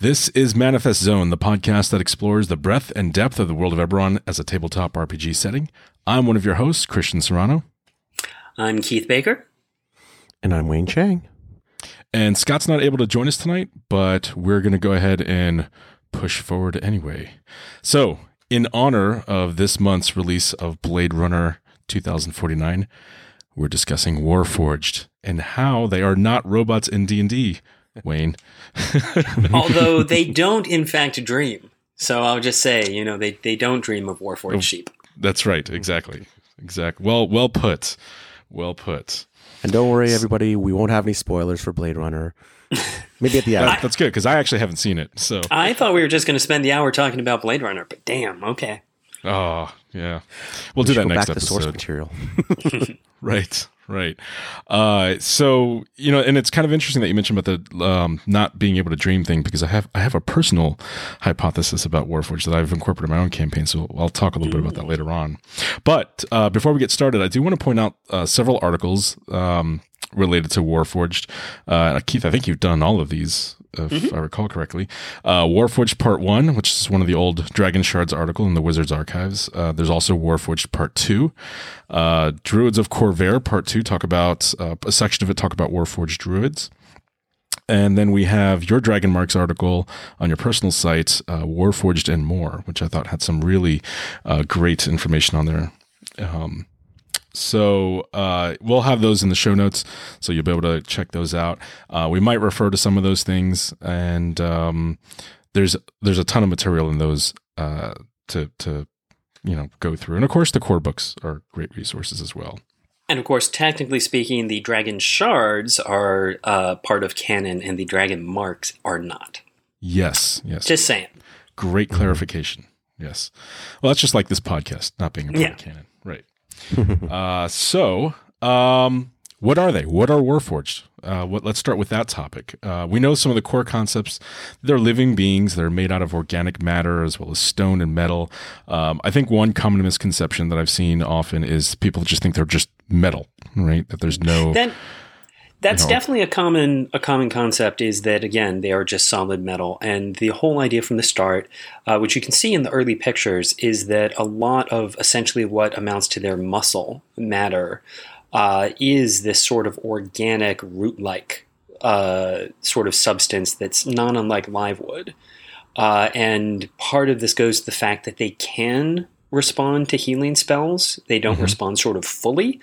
This is Manifest Zone, the podcast that explores the breadth and depth of the world of Eberron as a tabletop RPG setting. I'm one of your hosts, Christian Serrano. I'm Keith Baker. And I'm Wayne Chang. And Scott's not able to join us tonight, but we're going to go ahead and push forward anyway. So, in honor of this month's release of Blade Runner 2049, we're discussing Warforged and how they are not robots in D&D, Wayne. Although they don't in fact dream. So I'll just say, you know, they, they don't dream of Warforged oh, sheep. That's right, exactly. Exactly. Well well put. Well put. And don't worry everybody, we won't have any spoilers for Blade Runner. Maybe at the end. That, that's good because I actually haven't seen it. So I thought we were just going to spend the hour talking about Blade Runner, but damn, okay. Oh yeah, we'll we do that next back episode. To source material. right, right. Uh, so you know, and it's kind of interesting that you mentioned about the um, not being able to dream thing because I have I have a personal hypothesis about Warforged that I've incorporated in my own campaign. So I'll talk a little bit about that later on. But uh, before we get started, I do want to point out uh, several articles. Um, related to Warforged. Uh, Keith, I think you've done all of these, if mm-hmm. I recall correctly. Uh, Warforged Part 1, which is one of the old Dragon Shards article in the Wizards archives. Uh, there's also Warforged Part 2. Uh, Druids of Khorvaire Part 2 talk about, uh, a section of it talk about Warforged Druids. And then we have your Dragon Marks article on your personal site, uh, Warforged and More, which I thought had some really uh, great information on there. Um, so uh, we'll have those in the show notes, so you'll be able to check those out. Uh, we might refer to some of those things, and um, there's there's a ton of material in those uh, to to you know go through, and of course the core books are great resources as well. And of course, technically speaking, the dragon shards are uh, part of canon, and the dragon marks are not. Yes, yes. Just saying. Great clarification. Yes. Well, that's just like this podcast not being a part yeah. of canon, right? uh, so, um, what are they? What are Warforged? Uh, what, let's start with that topic. Uh, we know some of the core concepts. They're living beings. They're made out of organic matter as well as stone and metal. Um, I think one common misconception that I've seen often is people just think they're just metal, right? That there's no. Then that's definitely a common a common concept. Is that again they are just solid metal, and the whole idea from the start, uh, which you can see in the early pictures, is that a lot of essentially what amounts to their muscle matter uh, is this sort of organic root like uh, sort of substance that's not unlike live wood. Uh, and part of this goes to the fact that they can respond to healing spells. They don't mm-hmm. respond sort of fully,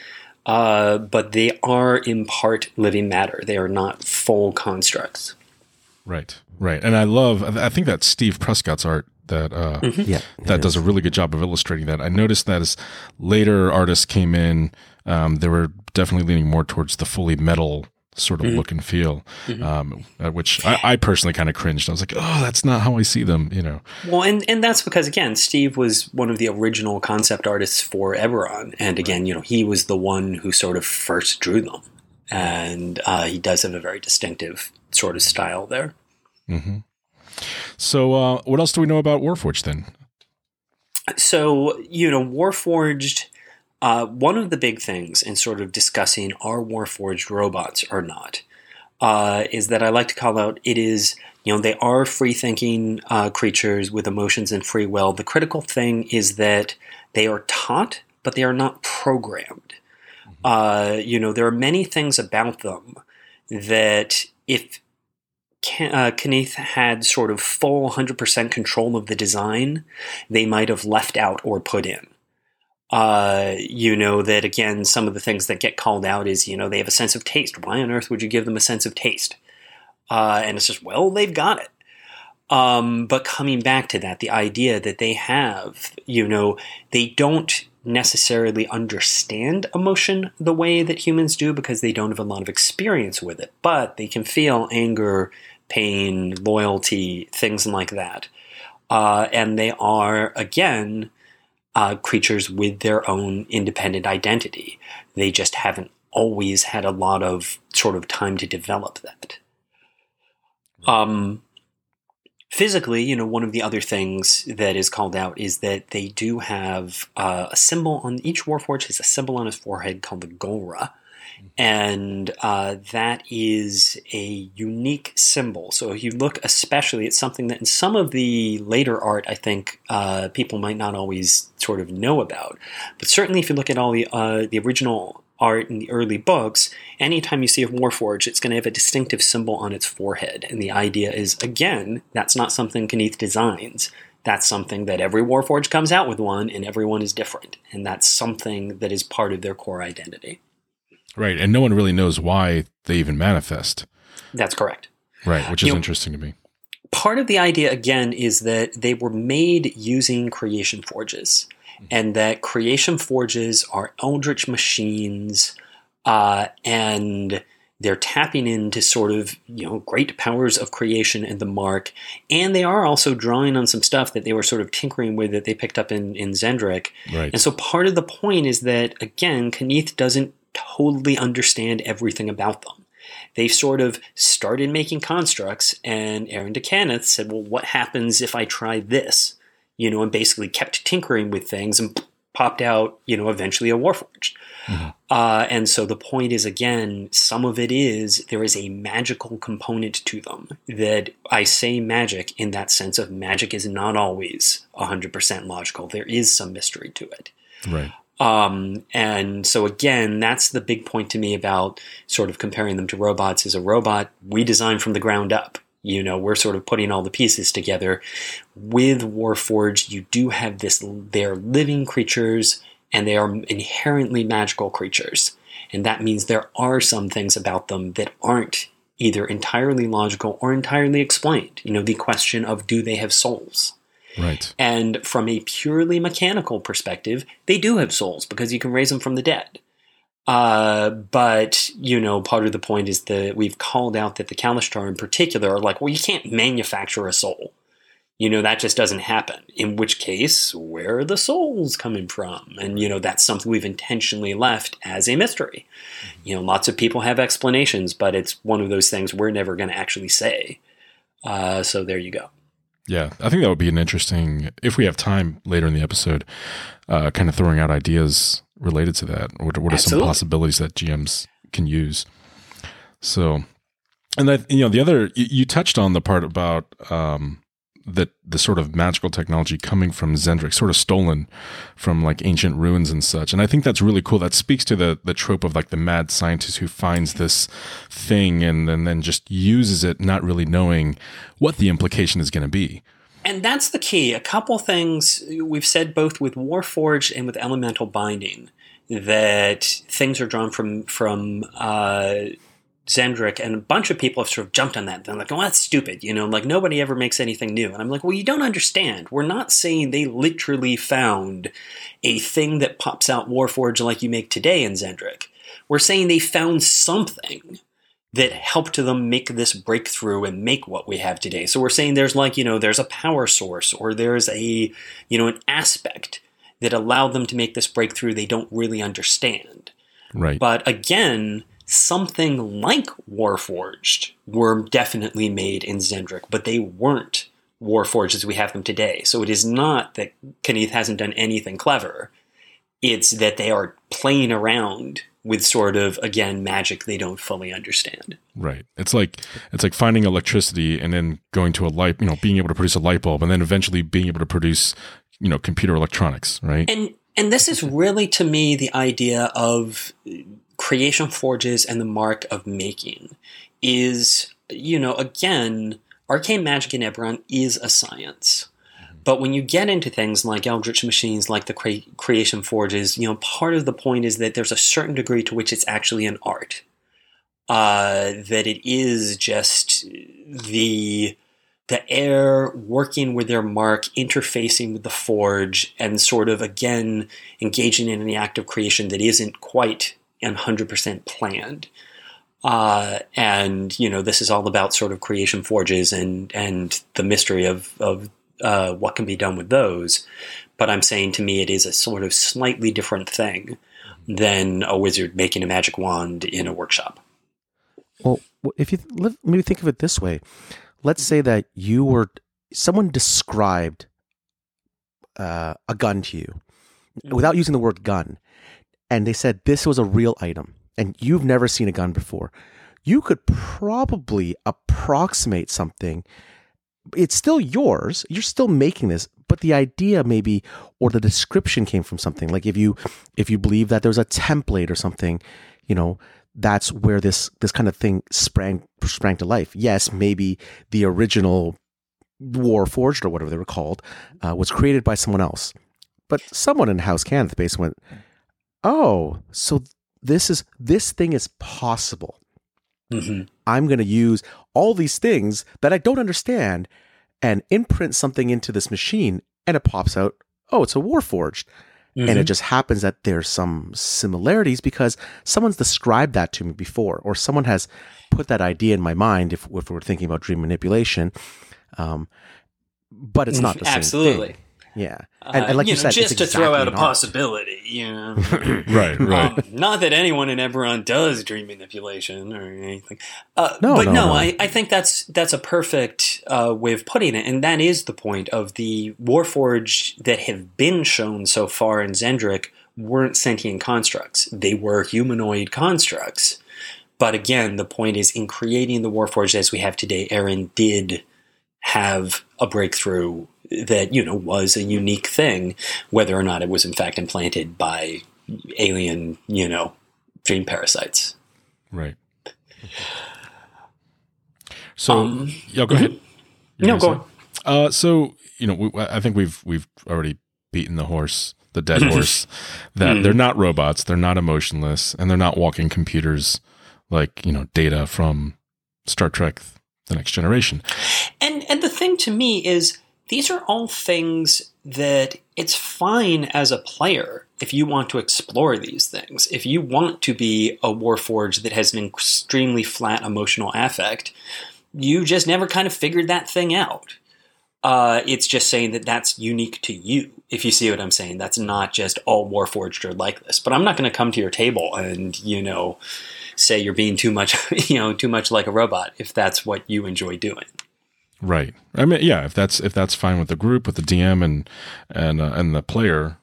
uh, but they are in part living matter. They are not full constructs. Right, right. And I love, I think that's Steve Prescott's art that uh, mm-hmm. yeah, that does a really good job of illustrating that. I noticed that as later artists came in, um, they were definitely leaning more towards the fully metal sort of mm-hmm. look and feel, mm-hmm. um, at which I, I personally kind of cringed. I was like, oh, that's not how I see them, you know. Well, and, and that's because, again, Steve was one of the original concept artists for Eberron. And again, you know, he was the one who sort of first drew them. And uh, he does have a very distinctive sort of style there. Mm-hmm. So, uh, what else do we know about Warforged then? So, you know, Warforged uh, one of the big things in sort of discussing are Warforged robots or not uh, is that I like to call out it is, you know, they are free thinking uh, creatures with emotions and free will. The critical thing is that they are taught, but they are not programmed. Mm-hmm. Uh, you know, there are many things about them that if uh, Cannith had sort of full 100% control of the design, they might have left out or put in uh, you know, that again, some of the things that get called out is, you know, they have a sense of taste. Why on earth would you give them a sense of taste? Uh, and it's just, well, they've got it. Um, but coming back to that, the idea that they have, you know, they don't necessarily understand emotion the way that humans do because they don't have a lot of experience with it, but they can feel anger, pain, loyalty, things like that. Uh, and they are, again, uh, creatures with their own independent identity. They just haven't always had a lot of sort of time to develop that. Um, physically, you know, one of the other things that is called out is that they do have uh, a symbol on each Warforged has a symbol on his forehead called the Golra, And uh, that is a unique symbol. So if you look, especially, it's something that in some of the later art, I think uh, people might not always sort of know about. But certainly, if you look at all the uh, the original art in the early books, anytime you see a Warforged, it's going to have a distinctive symbol on its forehead. And the idea is, again, that's not something Cannith designs. That's something that every Warforged comes out with one, and everyone is different. And that's something that is part of their core identity. Right. And no one really knows why they even manifest. That's correct. Right. Which is you know, interesting to me. Part of the idea, again, is that they were made using creation forges and that creation forges are eldritch machines uh, and they're tapping into sort of you know great powers of creation and the mark and they are also drawing on some stuff that they were sort of tinkering with that they picked up in, in Xen'drik right. and so part of the point is that again Cannith doesn't totally understand everything about them they sort of started making constructs and Aaron d'Cannith said well what happens if i try this you know, and basically kept tinkering with things and popped out, you know, eventually a Warforged. Mm-hmm. Uh, and so the point is, again, some of it is there is a magical component to them. That I say magic in that sense of magic is not always 100% logical. There is some mystery to it. Right. Um, and so again, that's the big point to me about sort of comparing them to robots. Is a robot we design from the ground up. You know, we're sort of putting all the pieces together. With Warforged, you do have this, they're living creatures and they are inherently magical creatures. And that means there are some things about them that aren't either entirely logical or entirely explained. You know, the question of do they have souls? Right. And from a purely mechanical perspective, they do have souls because you can raise them from the dead. Uh, but you know, part of the point is that we've called out that the Kalashtar in particular are like, well, you can't manufacture a soul. You know, that just doesn't happen. In which case, where are the souls coming from? And you know, that's something we've intentionally left as a mystery. You know, lots of people have explanations, but it's one of those things we're never going to actually say. Uh, so there you go. Yeah, I think that would be an interesting, if we have time later in the episode, uh, kind of throwing out ideas related to that? What, what are some possibilities that GMs can use? So, and that you know, the other you, you touched on the part about um, that the sort of magical technology coming from Xen'drik, sort of stolen from like ancient ruins and such. And I think that's really cool. That speaks to the the trope of like the mad scientist who finds this thing and, and then just uses it, not really knowing what the implication is going to be. And that's the key. A couple things we've said both with Warforged and with Elemental Binding that things are drawn from from uh, Xen'drik, and a bunch of people have sort of jumped on that. They're like, "Oh, that's stupid," you know, like nobody ever makes anything new. And I'm like, "Well, you don't understand. We're not saying they literally found a thing that pops out Warforged like you make today in Xen'drik. We're saying they found something." that helped them make this breakthrough and make what we have today. So we're saying there's like, you know, there's a power source or there's a, you know, an aspect that allowed them to make this breakthrough they don't really understand. Right. But again, something like Warforged were definitely made in Xen'drik, but they weren't Warforged as we have them today. So it is not that Cannith hasn't done anything clever. It's that they are playing around with sort of again magic they don't fully understand. Right. It's like it's like finding electricity and then going to a light, you know, being able to produce a light bulb and then eventually being able to produce, you know, computer electronics, right? And and this is really to me the idea of creation forges and the mark of making is you know again arcane magic in Eberron is a science but when you get into things like Eldritch machines, like the cre- creation forges, you know, part of the point is that there's a certain degree to which it's actually an art. Uh, that it is just the the heir working with their mark, interfacing with the forge, and sort of again engaging in an act of creation that isn't quite 100% planned. Uh, and you know, this is all about sort of creation forges and and the mystery of of uh, what can be done with those. But I'm saying to me, it is a sort of slightly different thing than a wizard making a magic wand in a workshop. Well, if you let me think of it this way, let's say that you were someone described uh, a gun to you without using the word gun, and they said this was a real item, and you've never seen a gun before, you could probably approximate something. It's still yours. You're still making this, but the idea maybe or the description came from something. Like if you if you believe that there's a template or something, you know, that's where this this kind of thing sprang sprang to life. Yes, maybe the original war forged or whatever they were called uh, was created by someone else, but someone in House Can at the base went, "Oh, so this is this thing is possible. hmm I'm going to use all these things that I don't understand and imprint something into this machine, and it pops out. Oh, it's a Warforged." and it just happens that there's some similarities because someone's described that to me before or someone has put that idea in my mind if, if we're thinking about dream manipulation um, but it's not the same absolutely. thing. Yeah and, and like Uh, you, know, said just it's to throw out a possibility, you know. Right, right. Um, not that anyone in Eberron does dream manipulation or anything. Uh, No, but no, no, no. I, I think that's that's a perfect uh, way of putting it, and that is the point of the Warforged that have been shown so far in Xen'drik weren't sentient constructs; they were humanoid constructs. But again, the point is, in creating the Warforged as we have today, Aaron did have a breakthrough that you know was a unique thing, whether or not it was in fact implanted by alien, you know, dream parasites. Right. So, Um, yeah, go ahead. You No, go on. Uh, so you know, we, I think we've we've already beaten the horse, the dead horse, that Mhm. they're not robots, they're not emotionless, and they're not walking computers like you know data from Star Trek: The Next Generation. And and the thing to me is these are all things that it's fine as a player if you want to explore these things. If you want to be a warforged that has an extremely flat emotional affect, you just never kind of figured that thing out. Uh, it's just saying that that's unique to you. If you see what I'm saying, that's not just all warforged are like this. But I'm not going to come to your table and you know say you're being too much, you know, too much like a robot if that's what you enjoy doing. Right. I mean, yeah. If that's if that's fine with the group, with the DM and and uh, and the player,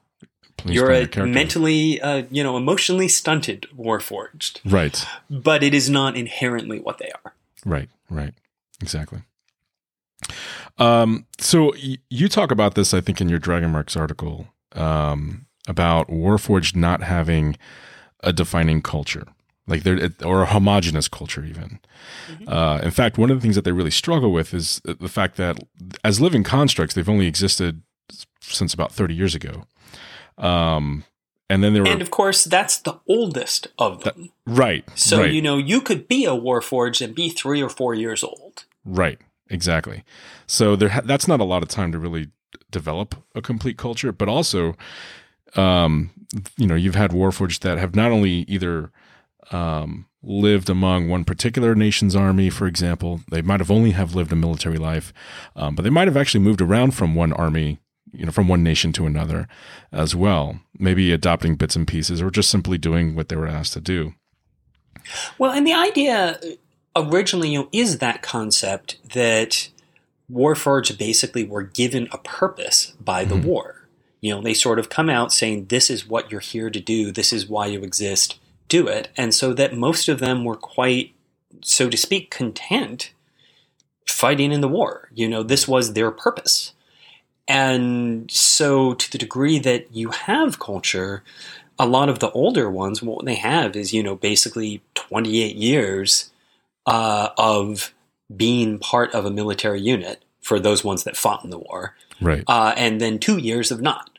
please You're a mentally, uh, you know, emotionally stunted warforged, right. but it is not inherently what they are. Right, right. Exactly. Um, so y- you talk about this, I think, in your Dragon Marks article um, about Warforged not having a defining culture, like they're or a homogenous culture, even. Uh, in fact, one of the things that they really struggle with is the fact that as living constructs, they've only existed since about thirty years ago. Um, and then there were And of course, that's the oldest of them. right. So right. you know, you could be a warforged and be three or four years old. Right. Exactly. So there, ha- that's not a lot of time to really develop a complete culture, but also, um, you know, you've had warforged that have not only either um, lived among one particular nation's army, for example, they might have only have lived a military life, um, but they might have actually moved around from one army, you know, from one nation to another as well. Maybe adopting bits and pieces, or just simply doing what they were asked to do. Well, and the idea originally, you know, is that concept that warforged basically were given a purpose by the Mhm. war. You know, they sort of come out saying, "This is what you're here to do. This is why you exist. Do it." And so that most of them were quite, so to speak, content fighting in the war. You know, this was their purpose. And so, to the degree that you have culture, a lot of the older ones, what they have is, you know, basically 28 years uh, of being part of a military unit for those ones that fought in the war, Right. uh, and then two years of not.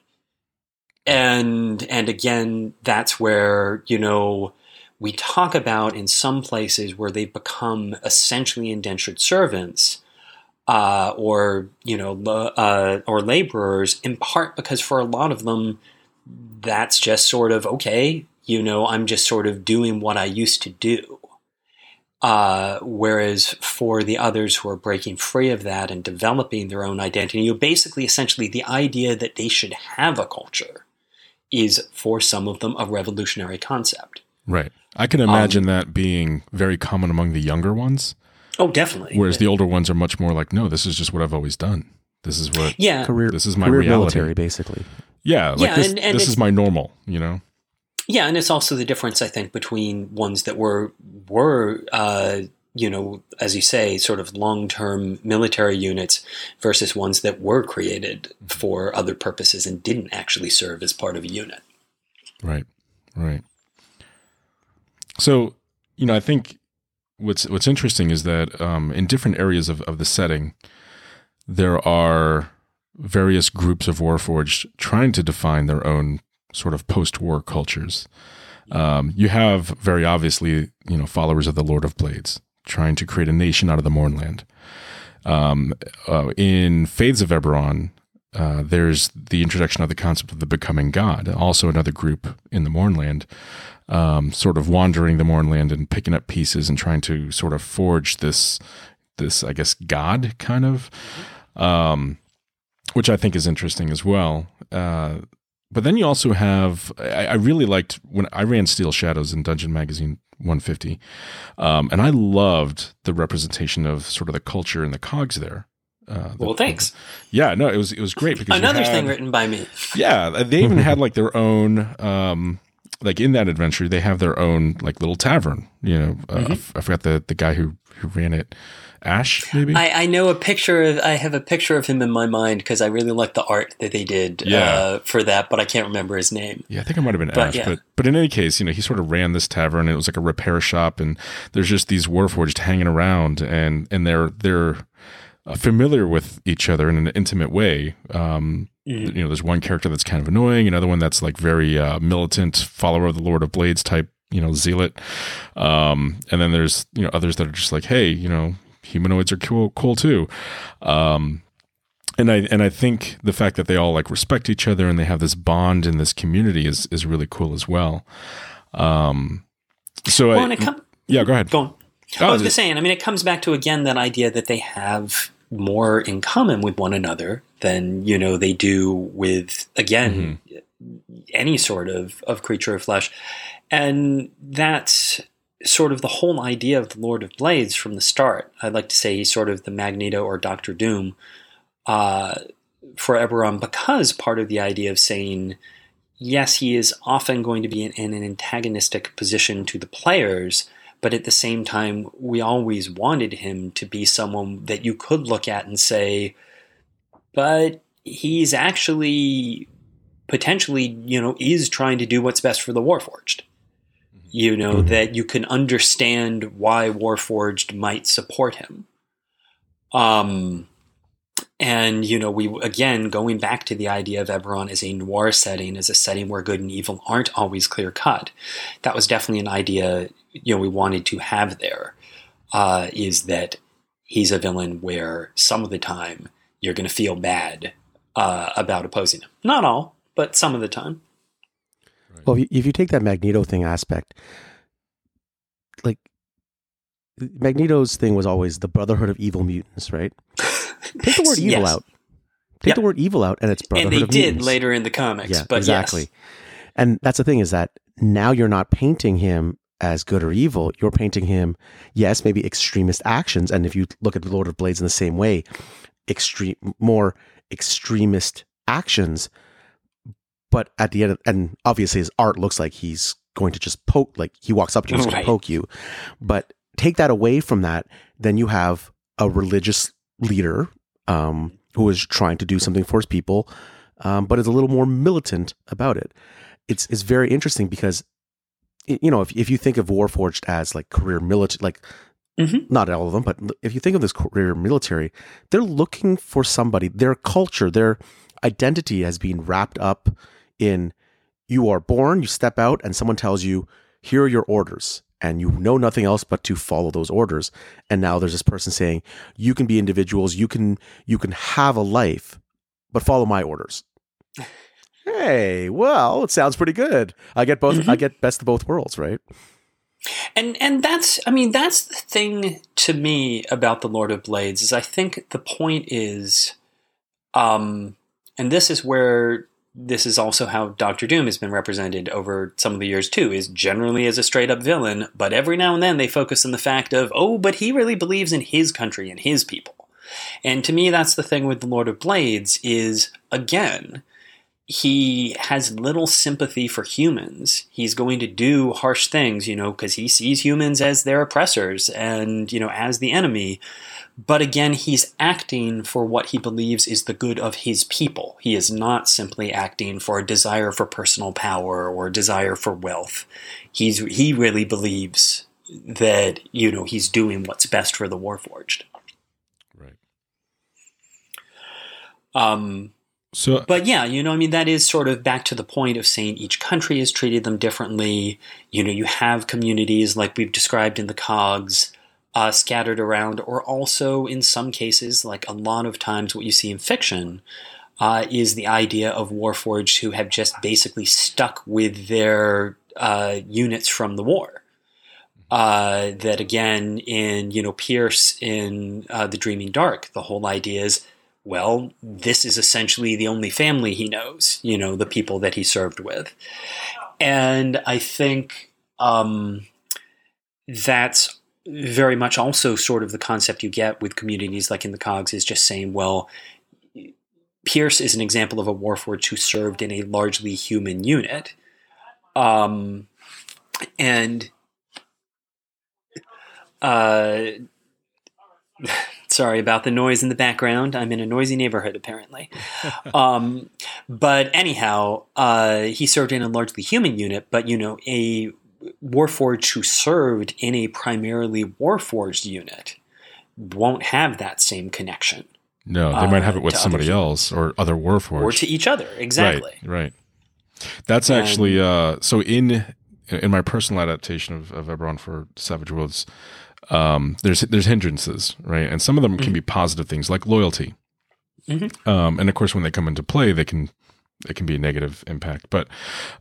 And and again, that's where you know we talk about in some places where they've become essentially indentured servants, uh, or you know, uh, or laborers, in part because for a lot of them, that's just sort of okay. You know, I'm just sort of doing what I used to do. Uh, whereas for the others who are breaking free of that and developing their own identity, you basically, essentially, the idea that they should have a culture is for some of them a revolutionary concept. Right. I can imagine that being very common among the younger ones, Oh, definitely. whereas the older ones are much more like, no, this is just what I've always done. This is what, yeah, career this is my career reality. military basically yeah, like Yeah, this, and- and this is my normal, you know? Yeah, and it's also the difference I think between ones that were were uh, you know, as you say, sort of long term military units versus ones that were created for other purposes and didn't actually serve as part of a unit. Right, right. So, you know, I think what's what's interesting is that um, in different areas of, of the setting, there are various groups of Warforged trying to define their own sort of post-war cultures. Um, you have very obviously, you know, followers of the Lord of Blades trying to create a nation out of the Mournland. Um, uh, in Faiths of Eberron, uh, there's the introduction of the concept of the becoming God, also another group in the Mournland, um, sort of wandering the Mournland and picking up pieces and trying to sort of forge this, this I guess, God kind of, um, which I think is interesting as well. Uh, but then you also have, I, I, really liked when I ran Steel Shadows in Dungeon Magazine 150, um, and I loved the representation of sort of the culture and the cogs there. Uh, the, well, thanks. yeah, no, it was it was great because another had, thing written by me. Yeah, they even had like their own, um, like in that adventure, they have their own like little tavern. You know, uh, mm-hmm. I, f- I forgot the the guy who who ran it. Ash, maybe. I, I know a picture of. I have a picture of him in my mind because I really like the art that they did yeah. uh, for that, but I can't remember his name. Yeah, I think it might have been but, Ash. Yeah. But but in any case, you know, he sort of ran this tavern. And it was like a repair shop, and there's just these warforged hanging around, and and they're they're uh, familiar with each other in an intimate way. Um, mm-hmm. You know, there's one character that's kind of annoying, another one that's like very uh, militant, follower of the Lord of Blades type you know zealot um, and then there's you know others that are just like hey you know humanoids are cool, cool too. Um, and I and I think the fact that they all like respect each other and they have this bond in this community is is really cool as well. Um, so well, I, com- yeah, go ahead. Go on. Oh, I was just saying. I mean, it comes back to again that idea that they have more in common with one another than you know they do with again mm-hmm. any sort of of creature of flesh, and that's sort of the whole idea of the Lord of Blades from the start. I'd like to say he's sort of the Magneto or Doctor Doom uh, for Eberron because part of the idea of saying, yes, he is often going to be in, in an antagonistic position to the players, but at the same time, we always wanted him to be someone that you could look at and say, but he's actually potentially, you know, is trying to do what's best for the Warforged you know, mm-hmm. that you can understand why Warforged might support him. Um, and, you know, we, again, going back to the idea of Eberron as a noir setting, as a setting where good and evil aren't always clear cut, that was definitely an idea, you know, we wanted to have there. Uh, is that he's a villain where some of the time you're going to feel bad uh, about opposing him. Not all, but some of the time. Well, if you, if you take that Magneto thing aspect, like Magneto's thing was always the Brotherhood of Evil Mutants, right? Take the word evil yes. out. Take yep. the word evil out, and it's Brotherhood and they did Mutants. later in the comics. Yeah, but exactly. Yes. And that's the thing is that now you're not painting him as good or evil. You're painting him, yes, maybe extremist actions. And if you look at the Lord of Blades in the same way, extreme, more extremist actions but at the end, and obviously his art looks like he's going to just poke, like he walks up to you and right. to poke you. But take that away from that, then you have a religious leader um, who is trying to do something for his people, um, but is a little more militant about it. It's it's very interesting because you know if if you think of Warforged as like career military, like Mm-hmm. Not all of them, but if you think of this career military, they're looking for somebody. Their culture, their identity has been wrapped up in you are born, you step out, and someone tells you, here are your orders. And you know nothing else but to follow those orders. And now there's this person saying, you can be individuals, you can you can have a life, but follow my orders. hey, well, it sounds pretty good. I get both mm-hmm. I get best of both worlds, right? And and that's I mean, that's the thing to me about the Lord of Blades is I think the point is um and this is where this is also how Doctor Doom has been represented over some of the years too, is generally as a straight up villain, but every now and then they focus on the fact of, oh, but he really believes in his country and his people. And to me, that's the thing with the Lord of Blades is, again, he has little sympathy for humans. He's going to do harsh things, you know, because he sees humans as their oppressors and, you know, as the enemy. But again, he's acting for what he believes is the good of his people. He is not simply acting for a desire for personal power or a desire for wealth. He's he really believes that you know he's doing what's best for the Warforged. Right. Um, So but yeah, you know, I mean, that is sort of back to the point of saying each country has treated them differently. You know, you have communities like we've described in the cogs uh, scattered around, or also in some cases, like a lot of times what you see in fiction, uh, is the idea of Warforged who have just basically stuck with their uh, units from the war. Uh, that again, in you know Pierce in uh, the Dreaming Dark, the whole idea is well, this is essentially the only family he knows, you know, the people that he served with. And I think um, that's very much also sort of the concept you get with communities like in the Cogs is just saying, well, Pierce is an example of a Warforged who served in a largely human unit. Um, and uh, sorry about the noise in the background. I'm in a noisy neighborhood, apparently. um, but anyhow, uh, he served in a largely human unit, but you know, a Warforged who served in a primarily Warforged unit won't have that same connection. no, they might have uh, it with somebody else or other Warforged. Or to each other, exactly. Right, right. That's And- actually uh, so in in my personal adaptation of, of Eberron for Savage Worlds, um, there's there's hindrances, right, and some of them can be positive things like loyalty, Mhm. um, and of course when they come into play, they can it can be a negative impact. But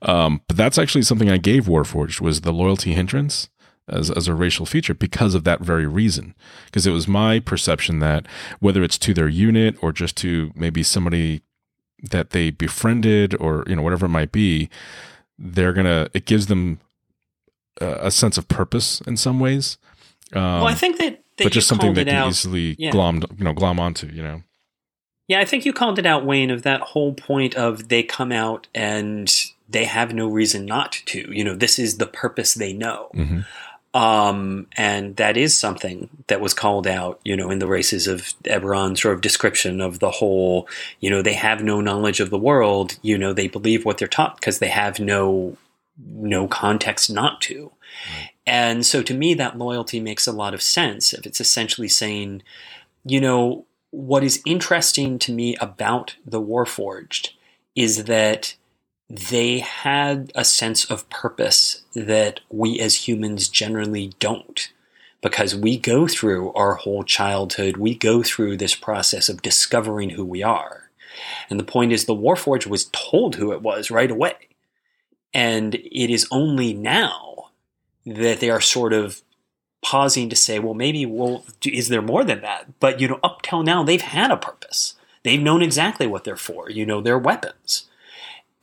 um, but that's actually something I gave Warforged was the loyalty hindrance as as a racial feature because of that very reason. Because it was my perception that whether it's to their unit or just to maybe somebody that they befriended or you know whatever it might be, they're gonna it gives them a, a sense of purpose in some ways. Um, well, I think that, that but just something they can out. easily Yeah. glom you know glom onto. You know. Yeah, I think you called it out, Wayne, of that whole point of they come out and they have no reason not to. You know, this is the purpose they know. hmm Um, and that is something that was called out, you know, in the races of Eberron sort of description of the whole, you know, they have no knowledge of the world, you know, they believe what they're taught because they have no no context not to. And so to me that loyalty makes a lot of sense if it's essentially saying, you know, what is interesting to me about the Warforged is that they had a sense of purpose that we as humans generally don't. Because we go through our whole childhood, we go through this process of discovering who we are. And the point is, the Warforged was told who it was right away. And it is only now that they are sort of pausing to say, well, maybe, well, is there more than that? But, you know, up till now, they've had a purpose. They've known exactly what they're for, you know, their weapons.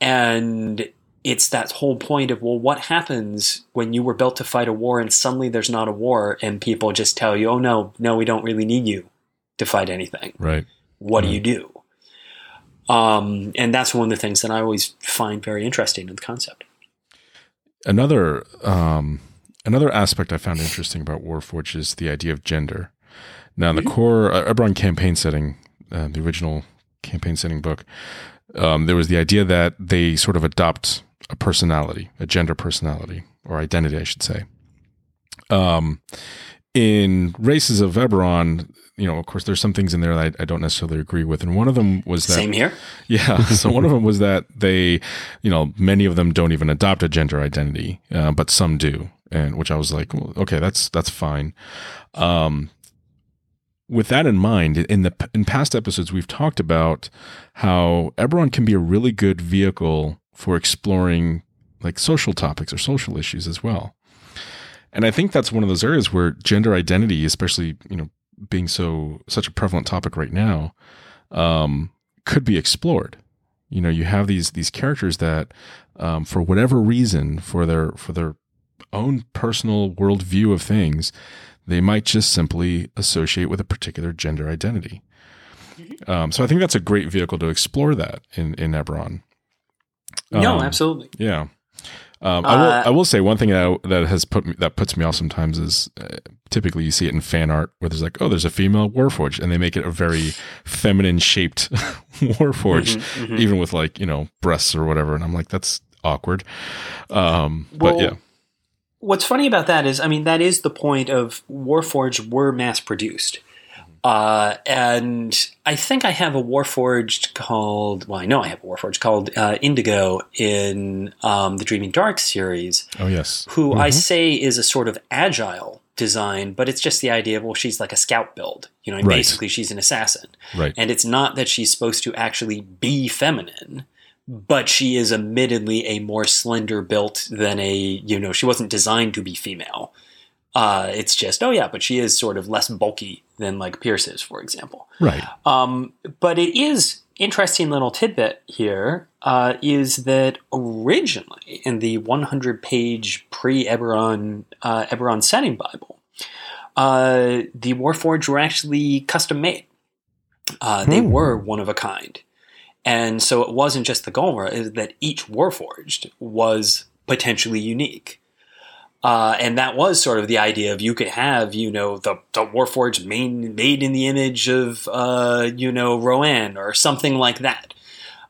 And it's that whole point of, well, what happens when you were built to fight a war and suddenly there's not a war and people just tell you, oh, no, no, we don't really need you to fight anything. Right. What Right. do you do? Um, and that's one of the things that I always find very interesting in the concept. Another um, another aspect I found interesting about Warforged is the idea of gender. Now, in the core uh, Eberron campaign setting, uh, the original campaign setting book, um, there was the idea that they sort of adopt a personality, a gender personality or identity, I should say. Um, in Races of Eberron, you know, of course, there's some things in there that I, I don't necessarily agree with, and one of them was that Same here. yeah. So one of them was that they, you know, many of them don't even adopt a gender identity, uh, but some do, and which I was like, well, okay, that's that's fine. Um, with that in mind, in the in past episodes, we've talked about how Eberron can be a really good vehicle for exploring like social topics or social issues as well. And I think that's one of those areas where gender identity, especially you know, being so such a prevalent topic right now, um, could be explored. You know, you have these these characters that, um, for whatever reason, for their for their own personal worldview of things, they might just simply associate with a particular gender identity. Um, so I think that's a great vehicle to explore that in in Eberron. no, Um, absolutely. Yeah. Um, I will. Uh, I will say one thing that that has put me, that puts me off sometimes is uh, typically you see it in fan art where there's like, oh, there's a female Warforged, and they make it a very feminine shaped Warforged, Mhm, mhm. even with like you know breasts or whatever, and I'm like, that's awkward. Um, but yeah, What's funny about that is, I mean, that is the point of Warforged were mass produced. Uh, and I think I have a Warforged called, well, I know I have a Warforged called uh, Indigo in um, the Dreaming Dark series, oh yes, who I Mhm. say is a sort of agile design, but it's just the idea of, well, she's like a scout build. You know, Right. basically she's an assassin. right, And it's not that she's supposed to actually be feminine, but she is admittedly a more slender built than a, you know, she wasn't designed to be female. Uh, it's just, oh yeah, but she is sort of less bulky than like Pierce is, for example. right, Um, but it is interesting little tidbit here uh, is that originally in the 100 page pre Eberron uh, Eberron setting Bible, uh, the Warforged were actually custom made. Uh, they Hmm. were one of a kind. And so it wasn't just the was that each Warforged was potentially unique. Uh, and that was sort of the idea of you could have, you know, the, the Warforged main, made in the image of, uh, you know, Roanne or something like that.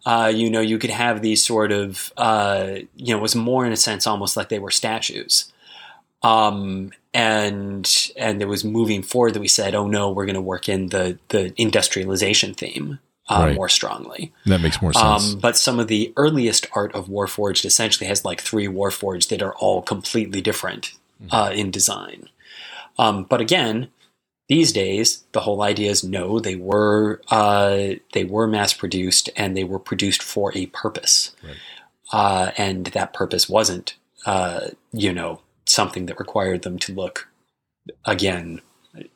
Uh, you know, you could have these sort of, uh, you know, it was more in a sense almost like they were statues. Um, and and it was moving forward that we said, oh no, we're going to work in the the industrialization theme uh, Right. more strongly. that makes more sense. Um, but some of the earliest art of Warforged essentially has like three Warforged that are all completely different uh, in design. Um, but again, these days the whole idea is no, they were uh, they were mass produced and they were produced for a purpose, Right. uh, and that purpose wasn't uh, you know something that required them to look again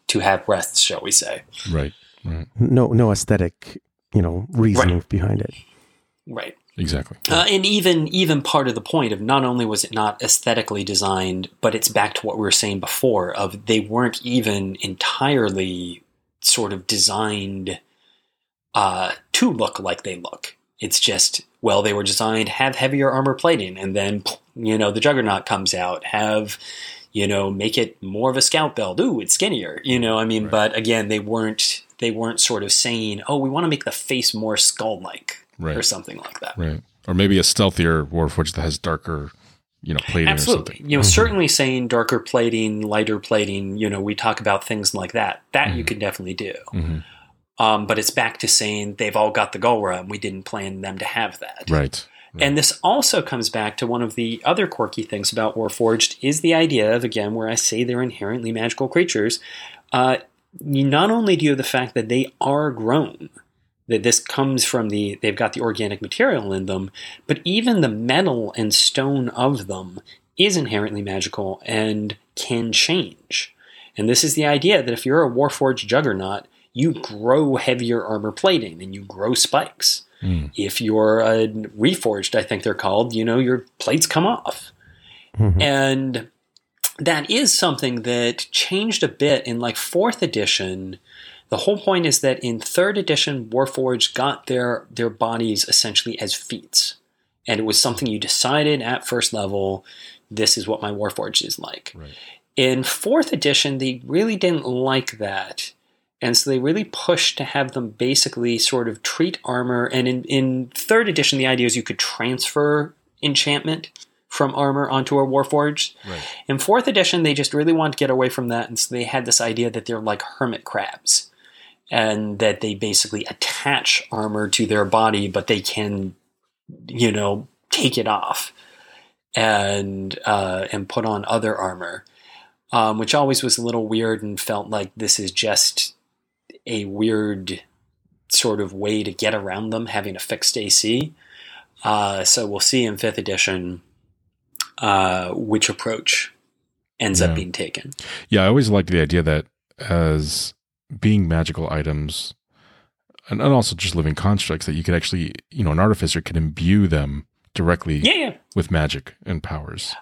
to have breasts, shall we say? right, right, No, no aesthetic, you know, reasoning behind it. Right. exactly. Uh, and even even part of the point of not only was it not aesthetically designed, but it's back to what we were saying before of they weren't even entirely sort of designed uh, to look like they look. It's just well, they were designed have heavier armor plating, and then you know the Juggernaut comes out have you know make it more of a scout build. Ooh, it's skinnier. You know, I mean, Right. but again, they weren't they weren't sort of saying, oh, we want to make the face more skull like Right. or something like that. Right. Or maybe a stealthier Warforged that has darker, you know, plating or Absolutely. something. You know, Mhm. certainly saying darker plating, lighter plating, you know, we talk about things like that. That you Mhm. can definitely do. hmm Um, but it's back to saying they've all got the Golra and we didn't plan them to have that. Right. And this also comes back to one of the other quirky things about Warforged is the idea of, again, where I say they're inherently magical creatures. Uh, you not only do you have the fact that they are grown, that this comes from the, they've got the organic material in them, but even the metal and stone of them is inherently magical and can change. And this is the idea that if you're a Warforged juggernaut, you grow heavier armor plating and you grow spikes Mm. if you're a reforged, I think they're called, you know, your plates come off. Mhm. And that is something that changed a bit in like fourth edition. The whole point is that in third edition, Warforged got their their bodies essentially as feats. And it was something you decided at first level, this is what my Warforged is like. Right. In fourth edition, they really didn't like that. And so they really pushed to have them basically sort of treat armor. And in, in third edition, the idea is you could transfer enchantment from armor onto a Warforged. Right. In fourth edition, they just really wanted to get away from that. And so they had this idea that they're like hermit crabs. And that they basically attach armor to their body, but they can, you know, take it off and uh, and put on other armor um, which always was a little weird and felt like this is just a weird sort of way to get around them having a fixed AC. Uh, so we'll see in fifth edition uh, which approach ends Yeah. up being taken. Yeah, I always liked the idea that as being magical items and, and also just living constructs that you could actually, you know, an artificer could imbue them directly Yeah, yeah. with magic and powers.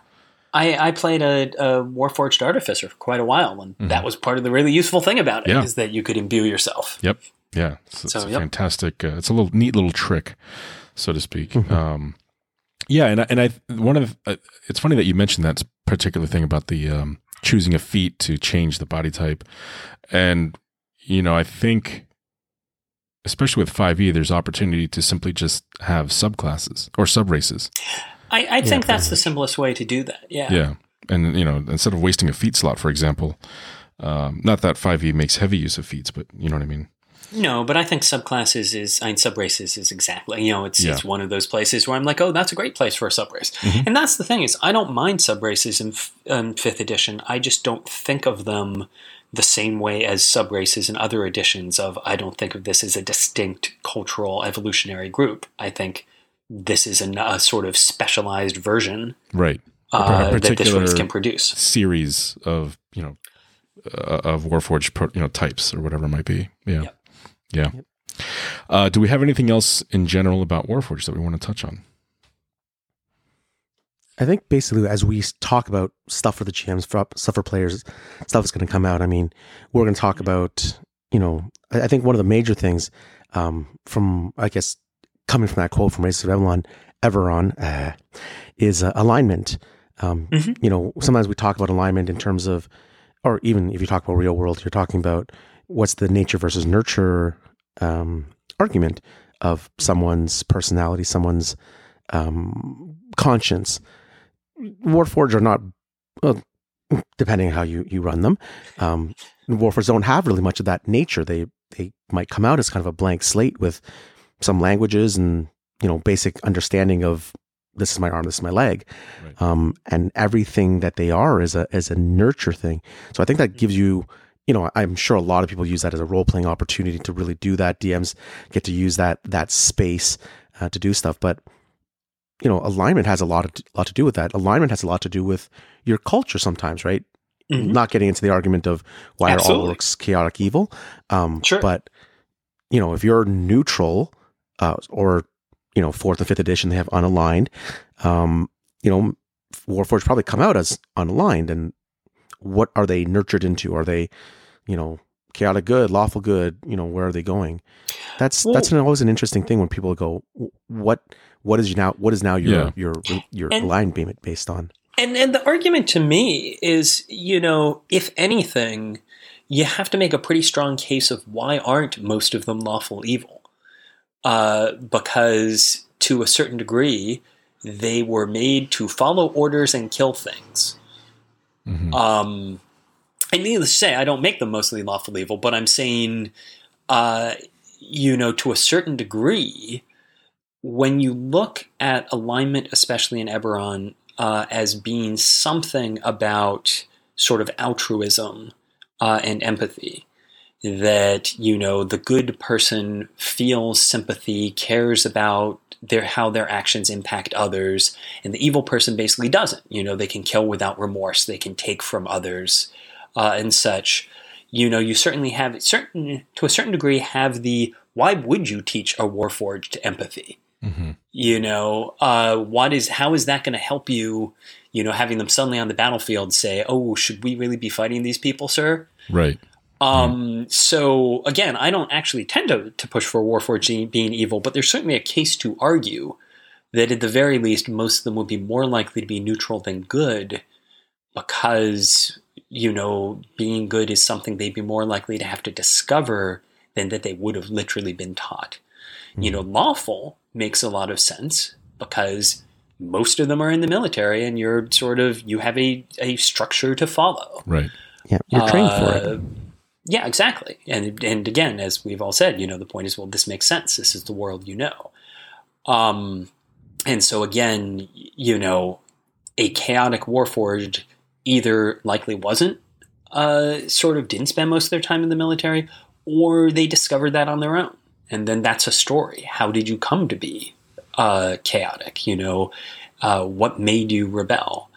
I, I played a, a Warforged Artificer for quite a while, and Mhm. that was part of the really useful thing about it is Yeah. that you could imbue yourself. Yep. Yeah, it's, it's So, a yep. fantastic. Uh, it's a little neat little trick, so to speak. Mhm. Um, Yeah, and I, and I one of uh, it's funny that you mentioned that particular thing about the um, choosing a feat to change the body type, and you know I think especially with 5e there's opportunity to simply just have subclasses or subraces. I, I think that's the simplest way to do that. Yeah. Yeah, and you know instead of wasting a feat slot, for example, um, not that 5e makes heavy use of feats, but you know what I mean. No, but I think subclasses is, I mean, subraces is exactly, you know, it's, Yeah. it's one of those places where I'm like, oh, that's a great place for a subrace. Mhm. And that's the thing is, I don't mind subraces in, fifth edition. I just don't think of them the same way as subraces in other editions of, I don't think of this as a distinct cultural evolutionary group. I think this is a, a sort of specialized version Right. Uh, that this race can produce. Series of you know uh, of Warforged you know types or whatever it might be. Yeah. Yep. Yeah. Uh, do we have anything else in general about Warforged that we want to touch on? I think basically as we talk about stuff for the GMs, for, stuff for players, stuff is going to come out. I mean, we're going to talk about, you know, I, I think one of the major things um, from, I guess, coming from that quote from Races of Avalon, Eberron, uh, is uh, alignment. Um, Mhm. You know, sometimes we talk about alignment in terms of, or even if you talk about real world, you're talking about what's the nature versus nurture um, argument of someone's personality, someone's um, conscience. Warforged are not, well, depending on how you, you run them, um, Warforged don't have really much of that nature. They they might come out as kind of a blank slate with some languages and you know basic understanding of this is my arm, this is my leg, Right. um, and everything that they are is a is a nurture thing. So I think that gives you. You know, I'm sure a lot of people use that as a role playing opportunity to really do that. DMs get to use that that space uh, to do stuff, but you know, alignment has a lot of, lot to do with that. Alignment has a lot to do with your culture sometimes, right? Mhm. Not getting into the argument of why are all orcs chaotic evil, um, Sure. but you know, if you're neutral, uh, or you know, fourth and fifth edition they have unaligned, um, you know, Warforged probably come out as unaligned, and what are they nurtured into? Are they, you know, chaotic good, lawful good? You know, where are they going? That's Well- that's an, always an interesting thing when people go, what what is now what is now your Yeah. your your And- alignment based on? And and the argument to me is, you know, if anything, you have to make a pretty strong case of why aren't most of them lawful evil? Uh, because to a certain degree, they were made to follow orders and kill things. Mhm. Um, and needless to say, I don't make them mostly lawful evil, but I'm saying, uh, you know, to a certain degree, when you look at alignment, especially in Eberron, uh, as being something about sort of altruism uh, and empathy, that you know the good person feels sympathy, cares about their how their actions impact others, and the evil person basically doesn't. You know, they can kill without remorse, they can take from others, uh, and such. You know, you certainly have certain to a certain degree have the why would you teach a warforged empathy? Mhm. you know uh, what is how is that going to help you you know having them suddenly on the battlefield say oh should we really be fighting these people sir Right. Um, so again i don't actually tend to, to push for warforged being evil but there's certainly a case to argue that at the very least most of them would be more likely to be neutral than good because you know being good is something they'd be more likely to have to discover than that they would have literally been taught you know, lawful makes a lot of sense because most of them are in the military and you're sort of you have a, a structure to follow. Right. Yeah, you're trained for it. Yeah, exactly. And and again, as we've all said, you know, the point is, well, this makes sense. This is the world you know. Um, and so again, you know, a chaotic warforged either likely wasn't uh, sort of didn't spend most of their time in the military, or they discovered that on their own, and then that's a story. How did you come to be uh, chaotic? You know, uh, what made you rebel?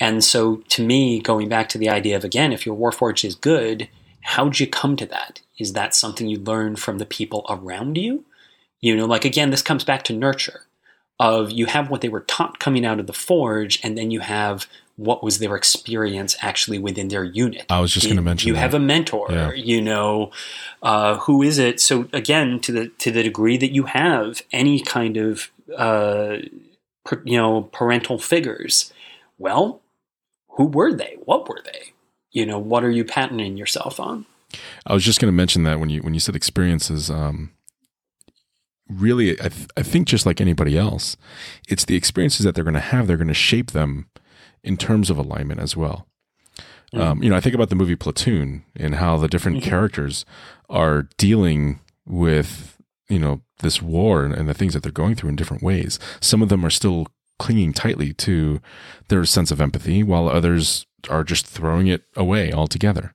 And so, to me, going back to the idea of again, if your warforged is good, how'd you come to that? Is that something you learned from the people around you? You know, like again, this comes back to nurture. Of you have what they were taught coming out of the forge, and then you have what was their experience actually within their unit. I was just going to mention you that. have a mentor. Yeah. You know, uh, who is it? So again, to the to the degree that you have any kind of uh, you know parental figures. Well, who were they? What were they? You know, what are you patenting yourself on? I was just going to mention that when you when you said experiences, um, really, I, th- I think just like anybody else, it's the experiences that they're going to have. They're going to shape them in terms of alignment as well. Mm-hmm. Um, you know, I think about the movie Platoon and how the different mm-hmm. characters are dealing with you know this war and, and the things that they're going through in different ways. Some of them are still clinging tightly to their sense of empathy, while others are just throwing it away altogether.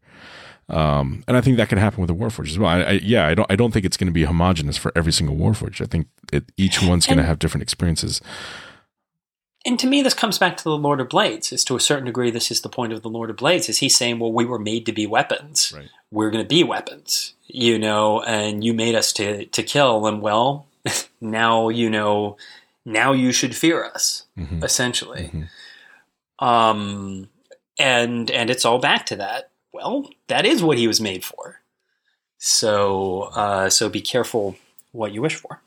Um, and I think that can happen with the Warforged as well. I, I, yeah, I don't, I don't think it's going to be homogenous for every single Warforged. I think it, each one's going to have different experiences. And to me, this comes back to the Lord of Blades. Is to a certain degree, this is the point of the Lord of Blades. Is he saying, "Well, we were made to be weapons. Right. We're going to be weapons, you know, and you made us to to kill. And well, now you know, now you should fear us, mm-hmm. essentially. Mm-hmm. Um, and and it's all back to that well, that is what he was made for. So, uh, so be careful what you wish for.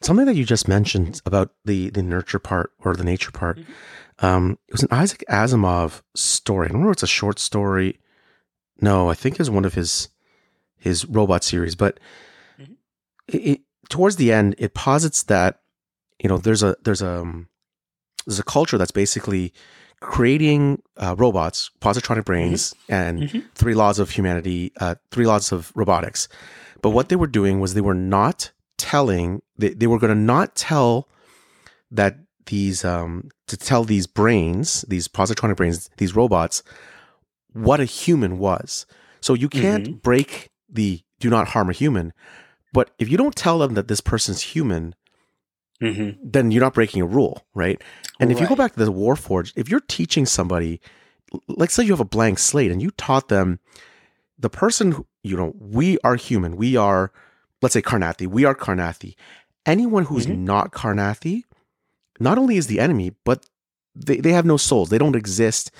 Something that you just mentioned about the the nurture part or the nature part. Mm-hmm. Um, it was an Isaac Asimov story. I don't know if it's a short story. No, I think it's one of his his robot series. But mm-hmm. it, it, towards the end, it posits that you know there's a there's a um, there's a culture that's basically creating uh, robots, positronic brains, mm-hmm. and mm-hmm. three laws of humanity, uh, three laws of robotics. But what they were doing was they were not telling, they, they were going to not tell that these, um, to tell these brains, these positronic brains, these robots, what a human was. So you can't mm-hmm. break the do not harm a human. But if you don't tell them that this person's human, mm-hmm. then you're not breaking a rule, right? And right. if you go back to the Warforged, if you're teaching somebody, let's say you have a blank slate and you taught them the person, who, you know, we are human, we are, let's say Karrnathi, we are Karrnathi. Anyone who's mm-hmm. not Karrnathi, not only is the enemy, but they, they have no souls. They don't exist.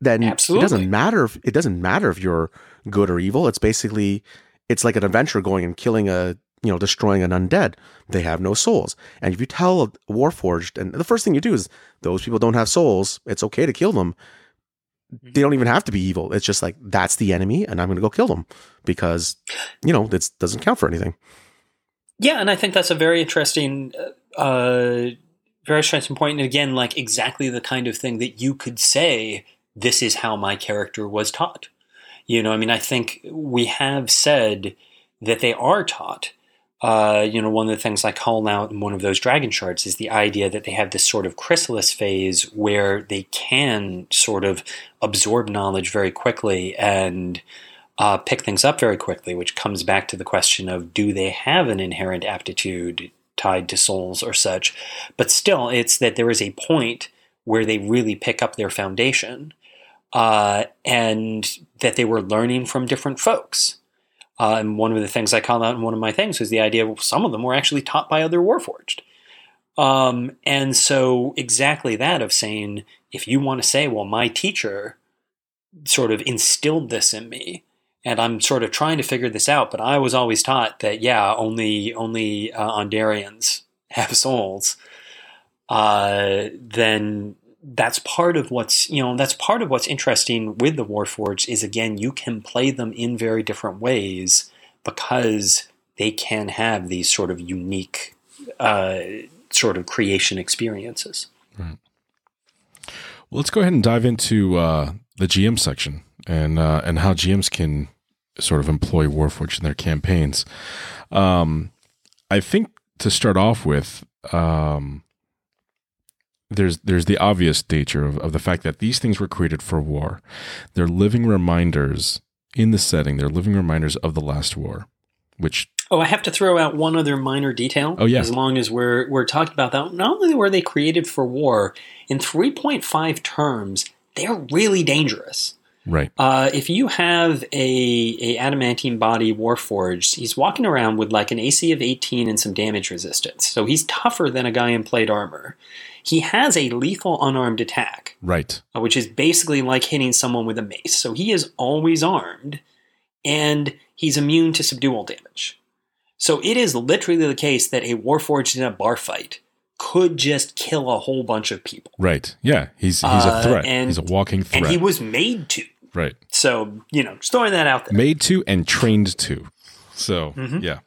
Then Absolutely. it doesn't matter if it doesn't matter if you're good or evil. It's basically it's like an adventure going and killing a you know, destroying an undead. They have no souls. And if you tell a Warforged, and the first thing you do is those people don't have souls, it's okay to kill them. They don't even have to be evil. It's just like that's the enemy, and I'm going to go kill them because you know it doesn't count for anything. Yeah, and I think that's a very interesting, uh, very interesting point. And again, like exactly the kind of thing that you could say, "This is how my character was taught." You know, I mean, I think we have said that they are taught uh, you know, one of the things I call out in one of those Dragon Shards is the idea that they have this sort of chrysalis phase where they can sort of absorb knowledge very quickly and uh, pick things up very quickly, which comes back to the question of do they have an inherent aptitude tied to souls or such? But still, it's that there is a point where they really pick up their foundation uh, and that they were learning from different folks. Uh, and one of the things I call out in one of my things was the idea of some of them were actually taught by other Warforged. Um, and so, exactly that of saying, if you want to say, well, my teacher sort of instilled this in me, and I'm sort of trying to figure this out, but I was always taught that, yeah, only only uh, Aundairians have souls. Uh, then that's part of what's you know that's part of what's interesting with the Warforged is again you can play them in very different ways because they can have these sort of unique uh, sort of creation experiences. Right. Well, let's go ahead and dive into uh, the GM section and uh, and how GMs can sort of employ Warforged in their campaigns. Um, I think to start off with, um, there's there's the obvious nature of, of the fact that these things were created for war. They're living reminders in the setting. They're living reminders of the last war, which Oh, I have to throw out one other minor detail. Oh, yeah. As long as we're we're talking about that, not only were they created for war, in 3.5 terms, they're really dangerous. Right. Uh, if you have a, a adamantine body warforged, he's walking around with like an AC of 18 and some damage resistance. So he's tougher than a guy in plate armor. He has a lethal unarmed attack. Right. Uh, which is basically like hitting someone with a mace. So he is always armed and he's immune to subdual damage. So it is literally the case that a warforged in a bar fight could just kill a whole bunch of people. Right. Yeah. He's he's Uh, a threat. and- he's a walking threat. And he was made to. right. So, you know, just throwing that out there. Made to and trained to. So Mm-hmm. yeah.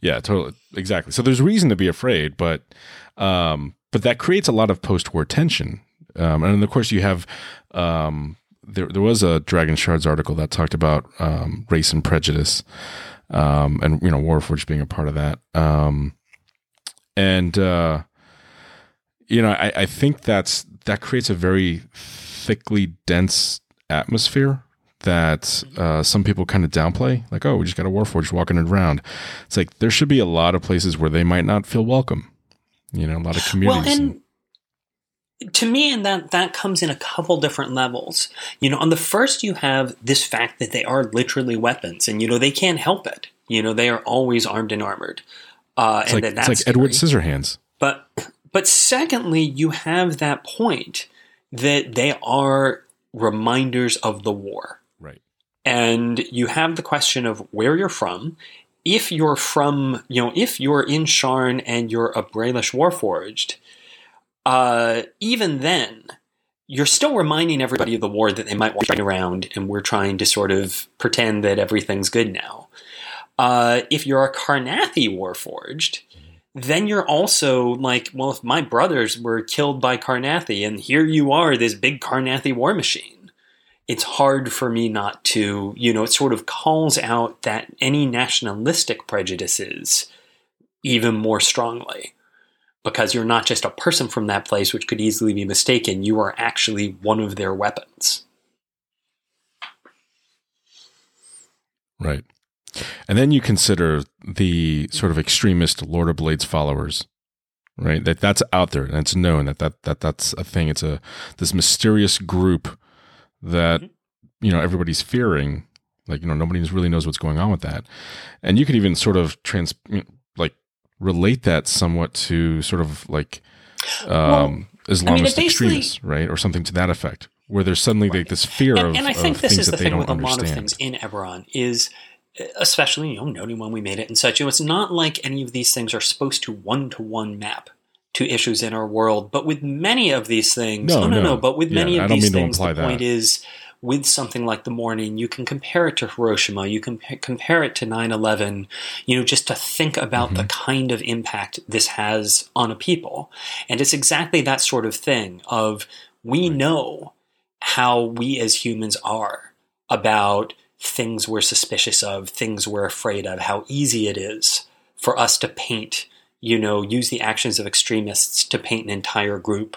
Yeah, totally exactly. So there's reason to be afraid, but um but that creates a lot of post war tension. Um and of course you have um there there was a Dragon Shards article that talked about um race and prejudice. Um and you know, Warforged being a part of that. Um and uh you know, I, I think that's that creates a very thickly dense atmosphere that uh, some people kind of downplay. Like, oh, we just got a Warforged walking around. It's like there should be a lot of places where they might not feel welcome. You know, a lot of communities. Well, and to me, and that that comes in a couple different levels. You know, on the first, you have this fact that they are literally weapons, and you know they can't help it. You know, they are always armed and armored, uh, it's and like, that it's that's like Edward. Scissorhands. But but secondly, you have that point that they are reminders of the war. Right. And you have the question of where you're from. If you're from, you know, if you're in Sharn and you're a Brelish Warforged, uh, even then, you're still reminding everybody of the war that they might walk around, and we're trying to sort of pretend that everything's good now. Uh, if you're a Karrnathi Warforged, then you're also like, well, if my brothers were killed by Karrnathi, and here you are, this big Karrnathi war machine, it's hard for me not to, you know, it sort of calls out that any nationalistic prejudices even more strongly. Because you're not just a person from that place, which could easily be mistaken, you are actually one of their weapons. Right. And then you consider the sort of extremist Lord of Blades followers, right? That that's out there and it's known that, that that that's a thing. It's a this mysterious group that you know everybody's fearing. Like you know nobody really knows what's going on with that, and you could even sort of trans like relate that somewhat to sort of like um, Islamist basically- extremists, right, or something to that effect, where there's suddenly like this fear and, of, and I think this is the thing with a lot of things in Eberron is especially you know noting when we made it and such you know, it's not like any of these things are supposed to one to one map to issues in our world but with many of these things No, no no, no. but with Yeah, many of these things the imply point is with something like the Mourning you can compare it to Hiroshima you can p- compare it to 9/11 you know just to think about Mm-hmm. the kind of impact this has on a people and it's exactly that sort of thing of we know how we as humans are about things we're suspicious of, things we're afraid of, how easy it is for us to paint, you know, use the actions of extremists to paint an entire group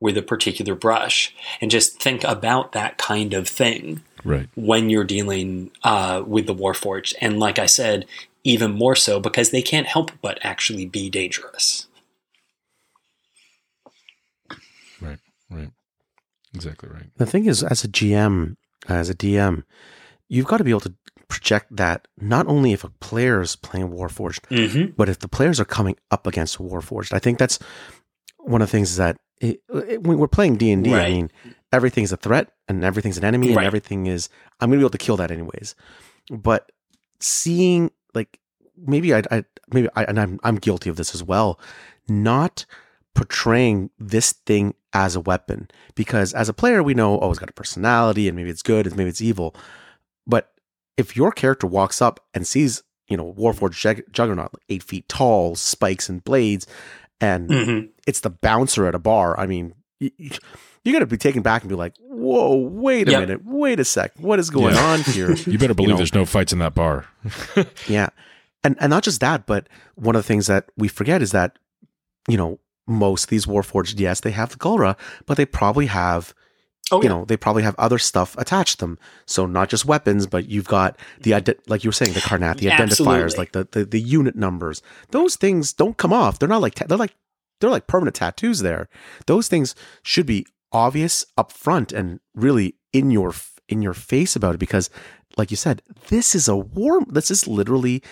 with a particular brush. And just think about that kind of thing right. when you're dealing uh, with the Warforged. And like I said, even more so because they can't help but actually be dangerous. Right. Right. Exactly right. The thing is, as a GM, as a DM, you've got to be able to project that not only if a player is playing Warforged, Mm-hmm. but if the players are coming up against Warforged. I think that's one of the things that it, it- when we're playing D and I Right. mean, everything's a threat and everything's an enemy and everything is I'm gonna be able to kill that anyways. But seeing like maybe I, I maybe I and I'm I'm guilty of this as well, not portraying this thing as a weapon because as a player we know oh it's got a personality and maybe it's good and maybe it's evil, but if your character walks up and sees you know Warforged Jug- Juggernaut like eight feet tall, spikes and blades, and Mm-hmm. it's the bouncer at a bar. I mean, you, you got to be taken back and be like, "Whoa, wait a Yep. minute, wait a sec, what is going Yeah. on here?" You better believe know. there's no fights in that bar. yeah, and and not just that, but one of the things that we forget is that you know most of these Warforged, yes, they have the Gulra, but they probably have Oh, you yeah. know they probably have other stuff attached to them. So not just weapons, but you've got the like you were saying the Karrnath, the identifiers, like the, the the unit numbers. Those things don't come off. They're not like ta- they're like they're like permanent tattoos. There, those things should be obvious up front and really in your in your face about it because, like you said, this is a war. This is literally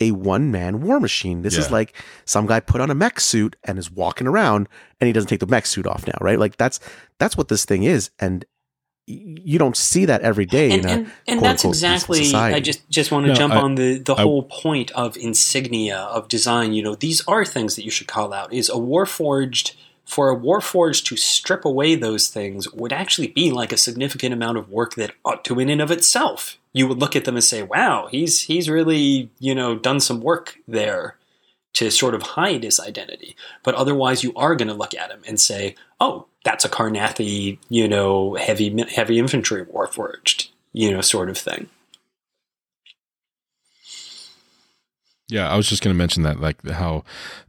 a one man war machine. This is like some guy put on a mech suit and is walking around and he doesn't take the mech suit off now, right? Like that's that's what this thing is. And you don't see that every day and, in a and, and quote, that's exactly i just just want to No, jump I- on the the I- whole point of insignia of design you know these are things that you should call out is a warforged for a warforged to strip away those things would actually be like a significant amount of work that ought to in and of itself you would look at them and say wow he's he's really you know done some work there to sort of hide his identity but otherwise you are going to look at him and say oh that's a Karrnathi, you know, heavy heavy infantry warforged, you know, sort of thing. Yeah, I was just going to mention that, like how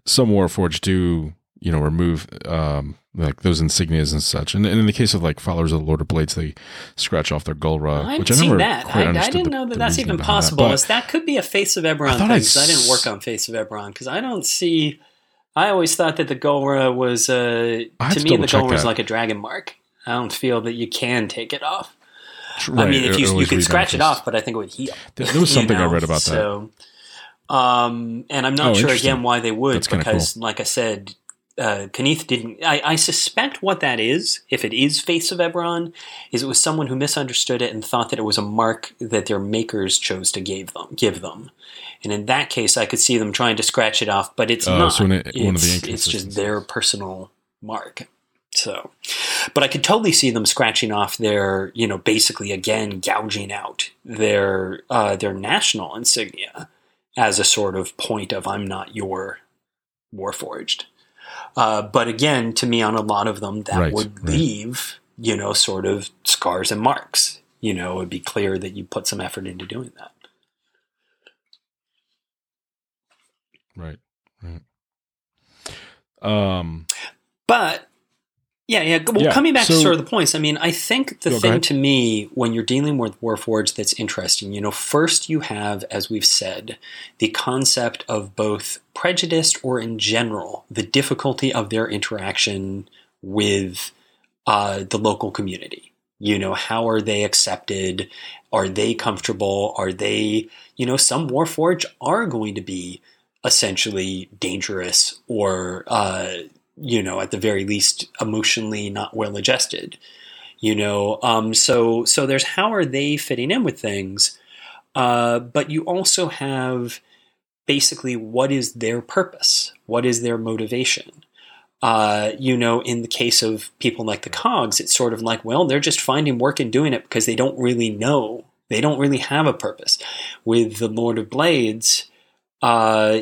some Warforged do, you know, remove um, like those insignias and such. And, and in the case of like followers of the Lord of Blades, they scratch off their Gulra, I which I seen never that. quite I, I didn't the- know that that's even behind that. possible. That could be a Faiths of Eberron I thing. I 'cause I, didn't work on Faiths of Eberron because I don't see. I always thought that the Golra was, uh, to me, the Golra is like a dragon mark. I don't feel that you can take it off. I mean, if you you could scratch it off, but I think it would heal. There, there was something I read about that. So, um, and I'm not Oh, sure again why they would because, like I said, uh, didn't. I, I suspect what that is, if it is Faiths of Eberron, is it was someone who misunderstood it and thought that it was a mark that their makers chose to give them. Give them, and in that case, I could see them trying to scratch it off, but it's Oh, not. so it- one of the it's, it's just their personal mark. So, but I could totally see them scratching off their, you know, basically again gouging out their uh, their national insignia as a sort of point of I'm not your warforged. Uh, but again, to me, on a lot of them, that Right, would right. leave, you know, sort of scars and marks. You know, it would be clear that you put some effort into doing that. Right, right. Um, But yeah, yeah. Well, Yeah, coming back to sort of the points. I mean, I think the thing to me when you're dealing with Warforged that's interesting, you know, first you have, as we've said, the concept of both prejudiced or in general the difficulty of their interaction with uh, the local community. You know, how are they accepted? Are they comfortable? Are they, you know, some Warforged are going to be essentially dangerous or, uh, you know, at the very least, emotionally not well adjusted. You know, um, so so there's how are they fitting in with things, uh, but you also have basically what is their purpose, what is their motivation. Uh, you know, in the case of people like the Cogs, it's sort of like, well, they're just finding work and doing it because they don't really know. They don't really have a purpose. With the Lord of Blades, uh,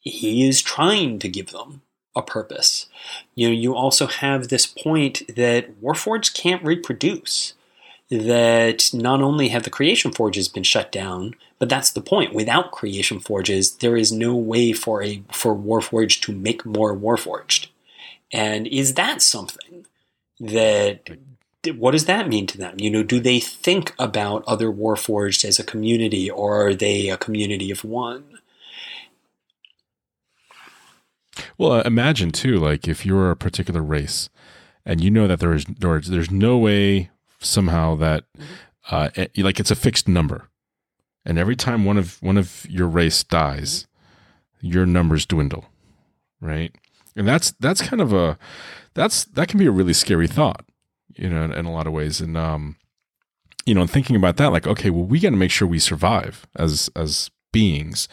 he is trying to give them a purpose. You know, you also have this point that Warforged can't reproduce. That not only have the creation forges been shut down, but that's the point. Without creation forges, there is no way for a for Warforged to make more Warforged. And is that something that what does that mean to them? You know, do they think about other Warforged as a community, or are they a community of one? Well, uh, imagine too, like if you're a particular race, and you know that there is there is- there's no way somehow that uh, it- like it's a fixed number, and every time one of one of your race dies, your numbers dwindle, right? And that's that's kind of a that's that can be a really scary thought, you know, in, in a lot of ways. And um, you know, and thinking about that, like, okay, well, we got to make sure we survive as as beings.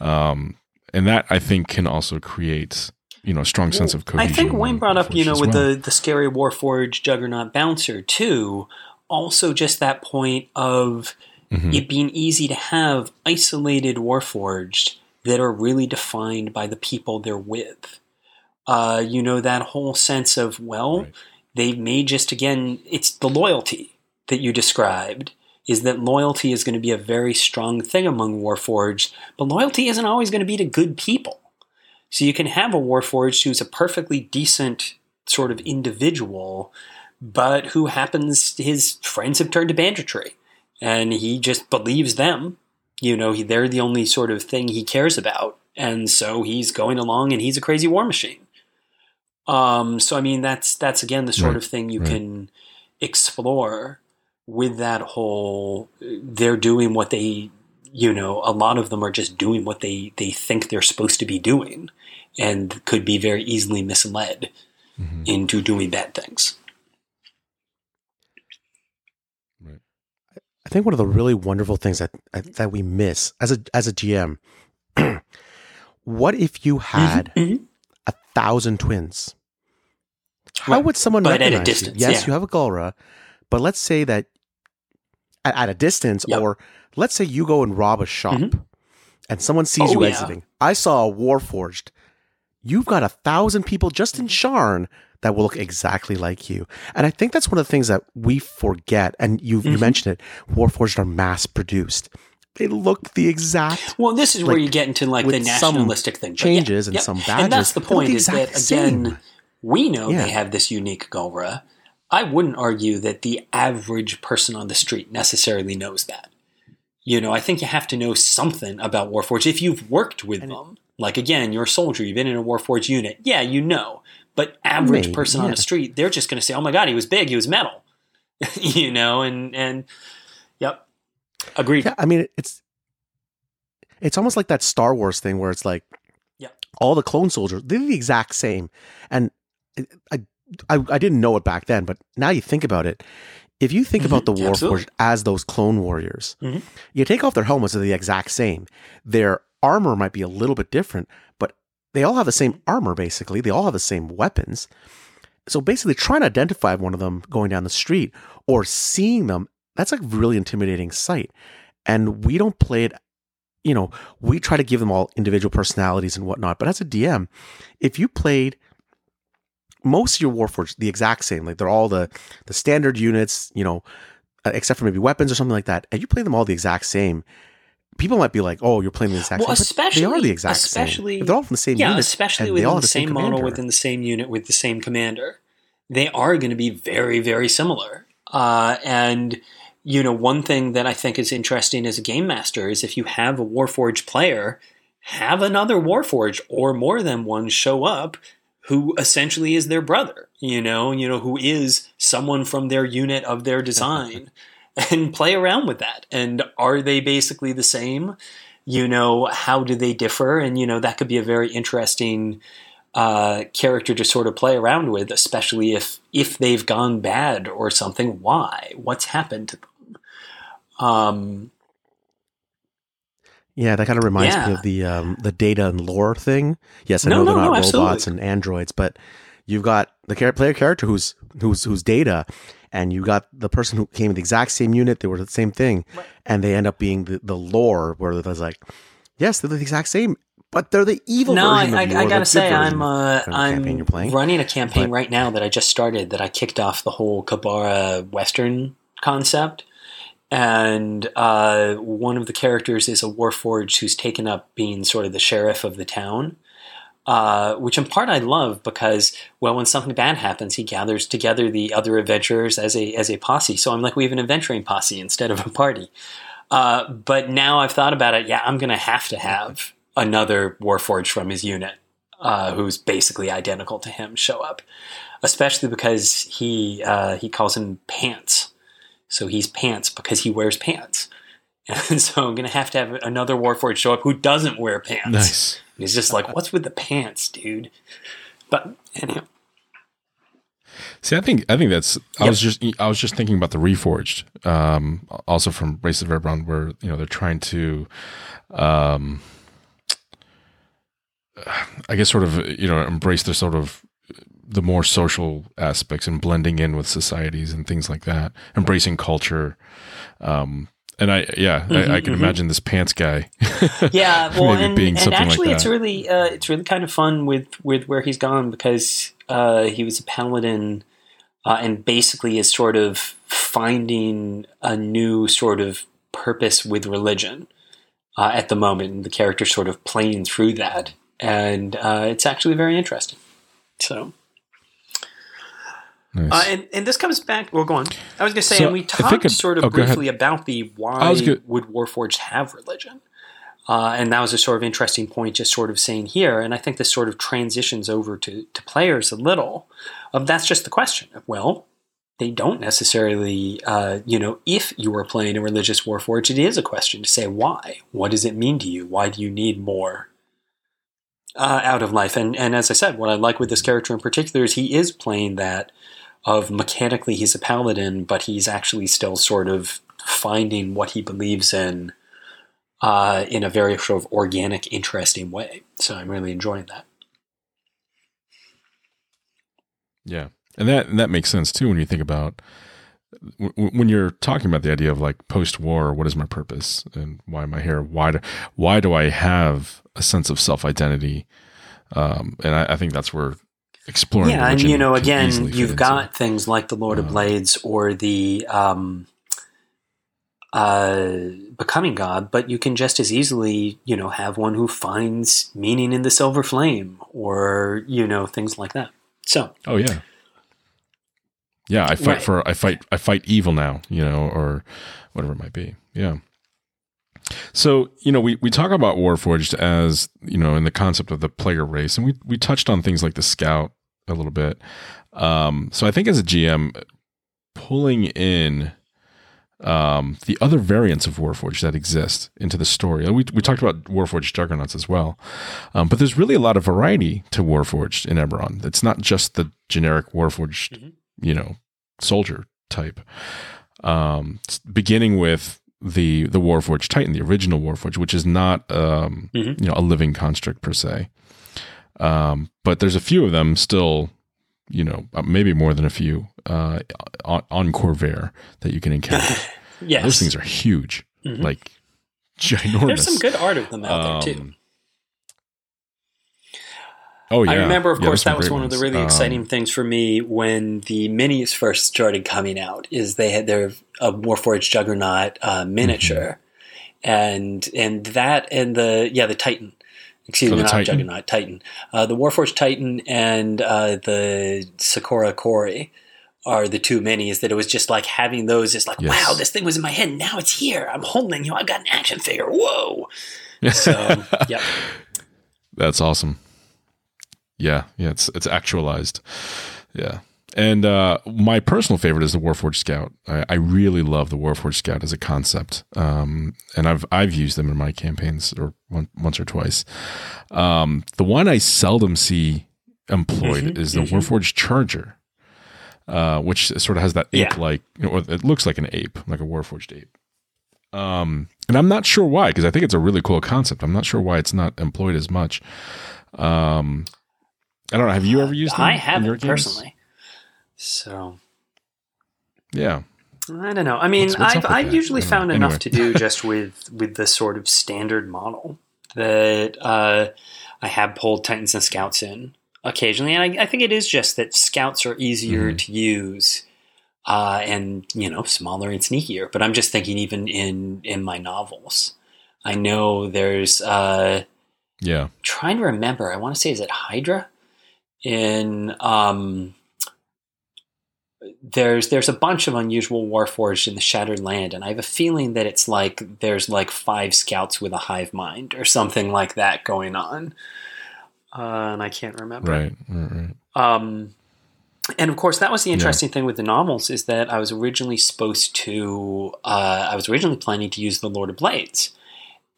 Um, and that I think can also create you know a strong sense of cohesion. I think Wayne brought up, you know, with well. the the scary Warforged Juggernaut bouncer too. Also, just that point of Mhm. it being easy to have isolated Warforged that are really defined by the people they're with. Uh, you know, that whole sense of, well, Right. they may just, again, it's the loyalty that you described, is that loyalty is going to be a very strong thing among Warforged, but loyalty isn't always going to be to good people. So you can have a Warforged who's a perfectly decent sort of individual, but who happens, his friends have turned to banditry and he just believes them. You know, he, they're the only sort of thing he cares about. And so he's going along and he's a crazy war machine. Um, so I mean, that's that's again the sort Right, of thing you right. can explore with that whole. They're doing what they, you know, a lot of them are just doing what they they think they're supposed to be doing, and could be very easily misled Mhm. into doing bad things. I think one of the really wonderful things that that we miss as a as a GM. what if you had Mhm. a thousand twins? How Right. would someone But at a recognize distance, you? Yes, yeah. you have a Gulra, but let's say that at, at a distance, Yep. or let's say you go and rob a shop, and someone sees Oh, you yeah. exiting. I saw a Warforged. You've got a thousand people just Mm-hmm. in Sharn that will look exactly like you, and I think that's one of the things that we forget. And you you Mhm. mentioned it. Warforged are mass produced. They look the exact Well, this is where you get into like the nationalistic thing. Changes yeah, and yep. some And that's the point the is that exact again, same. we know Yeah. they have this unique Gulra. I wouldn't argue that the average person on the street necessarily knows that. You know, I think you have to know something about Warforged if you've worked with And them. Like again, you're a soldier, you've been in a Warforged unit. Yeah, you know. But average person on the street, they're just going to say, "Oh my god, he was big, he was metal." you know, and and yep. Agreed. Yeah, I mean it's it's almost like that Star Wars thing where it's like Yeah. all the clone soldiers they're the exact same, and uh, I, I I didn't know it back then, but now you think about it. If you think about the. Warforged as those clone warriors, Mhm. you take off their helmets, they're the exact same. Their armor might be a little bit different, but they all have the same armor basically. They all have the same weapons. So basically, trying to identify one of them going down the street or seeing them, that's a really intimidating sight. And we don't play it, you know, we try to give them all individual personalities and whatnot. But as a DM, if you played most of your Warforged the exact same, like they're all the the standard units, you know, uh, except for maybe weapons or something like that, and you play them all the exact same, people might be like, "Oh, you're playing the exact Well, same." but they are the exact especially- same. If they're all from the same yeah, unit, especially and they all within have the same model, within the same unit, with the same commander, they are going to be very, very similar. Uh, and you know, one thing that I think is interesting as a game master is if you have a Warforged player, have another Warforged or more than one show up who essentially is their brother. You know, you know who is someone from their unit of their design. And play around with that. And are they basically the same? you know how do they differ and you know that could be a very interesting uh, character to sort of play around with especially if if they've gone bad or something why what's happened to them um Yeah, that kind of reminds me of the um, the data and lore thing. Yes, I No, know they're not no, robots absolutely. and androids, but you've got the player character who's who's who's data, and you got the person who came in the exact same unit. They were the same thing, Right. and they end up being the, the lore where there's like, yes, they're the exact same, but they're the evil no I, I. I gotta say i'm uh, i'm running a campaign But- right now that i just started that i kicked off the whole Q'barra western concept and uh, one of the characters is a warforged who's taken up being sort of the sheriff of the town uh, which in part I love because well, when something bad happens, he gathers together the other adventurers as a as a posse. So I'm like, we have an adventuring posse instead of a party. Uh, but now I've thought about it. Yeah, I'm going to have to have another Warforged from his unit, uh, who's basically identical to him, show up, especially because he uh, he calls him Pants. So he's Pants because he wears pants. And so I'm going to have to have another Warforged show up who doesn't wear pants. Nice. And he's just like, "What's with the pants, dude?" But anyhow, See, I think I think that's. I Yep. was just I was just thinking about the reforged, um, also from Race of Eberron, where you know they're trying to, um, I guess, sort of you know embrace the sort of the more social aspects and blending in with societies and things like that, embracing culture. Um, and I, yeah, I, I Mhm, can mhm. imagine this pants guy. yeah, well, maybe and, being and actually, like it's really uh, it's really kind of fun with with where he's gone because uh, he was a paladin uh, and basically is sort of finding a new sort of purpose with religion uh, at the moment, and the character sort of playing through that, and uh, it's actually very interesting. So. Nice. Uh, and, and this comes back. Well, go on. I was going to say, So, and we talked it- sort of oh, briefly about the why go- would Warforged have religion, uh, and that was a sort of interesting point, just sort of saying here. And I think this sort of transitions over to to players a little. Of that's just the question. of, Well, they don't necessarily, uh, you know, if you are playing a religious Warforged, it is a question to say why. What does it mean to you? Why do you need more? Uh, out of life, and and as I said, what I like with this character in particular is he is playing that of mechanically he's a paladin, but he's actually still sort of finding what he believes in uh, in a very sort of organic, interesting way. So I'm really enjoying that. Yeah, and that and that makes sense too when you think about when you're talking about the idea of like post-war. What is my purpose and why am I here? Why do why do I have a sense of self-identity? Um, and I, I think that's where exploring. Yeah, and you know, again, you've got things like the Lord of Uh, Blades or the um, uh, Becoming God, but you can just as easily, you know, have one who finds meaning in the Silver Flame or you know things like that. So Oh yeah. Yeah, I fight Right. for I fight I fight evil now, you know, or whatever it might be. Yeah. So, you know, we, we talk about Warforged as, you know, in the concept of the player race, and we, we touched on things like the scout a little bit. Um, so I think as a GM, pulling in um, the other variants of Warforged that exist into the story. We, we talked about Warforged Juggernauts as well. Um, but there's really a lot of variety to Warforged in Eberron. It's not just the generic Warforged, Mhm. you know, soldier type. Um, beginning with the the Warforged Titan, the original Warforged, which is not um, Mhm. you know a living construct per se. Um, but there's a few of them still, you know, uh, maybe more than a few uh, on, on Khorvaire that you can encounter. yes, Those things are huge, Mhm. like ginormous. there's some good art of them out there too. Oh yeah, I remember, of Yeah, course, that was one of the ones. really Um, exciting things for me when the minis first started coming out. Is they had their a Warforged Juggernaut uh, miniature, Mm-hmm. and and that and the yeah the Titan. Excuse Oh, me, not Titan? Juggernaut, Titan. Uh, the Warforged Titan and uh, the Sakura Kori are the two minis that it was just like having those is like, Yes. wow, this thing was in my head. Now it's here. I'm holding you. i've got an action figure. Whoa. So, yep. That's awesome. Yeah, yeah, it's it's actualized. Yeah. And uh, my personal favorite is the Warforged Scout. I, I really love the Warforged Scout as a concept, um, and I've I've used them in my campaigns or one, once or twice. Um, the one I seldom see employed Mhm, is the mhm. Warforged Charger, uh, which sort of has that ape-like, or it looks like an ape, like a Warforged ape. Um, and I'm not sure why, because I think it's a really cool concept. I'm not sure why it's not employed as much. Um, I don't know. Have you ever used them? I haven't personally. So Yeah. I don't know. I mean, What's- what's I've, I've usually found Anyway. enough to do just with with the sort of standard model that uh, I have pulled Titans and Scouts in occasionally, and I, I think it is just that Scouts are easier Mhm. to use. Uh, and you know, smaller and sneakier. But I'm just thinking, even in in my novels, I know there's uh, Yeah. trying to remember. I want to say is it Hydra in um there's there's a bunch of unusual warforged in the Shattered Land, and I have a feeling that it's like there's like five scouts with a hive mind or something like that going on. Uh, and I can't remember. Right. Right. right. Um, and of course, that was the interesting thing with the novels is that I was originally supposed to, uh, I was originally planning to use the Lord of Blades,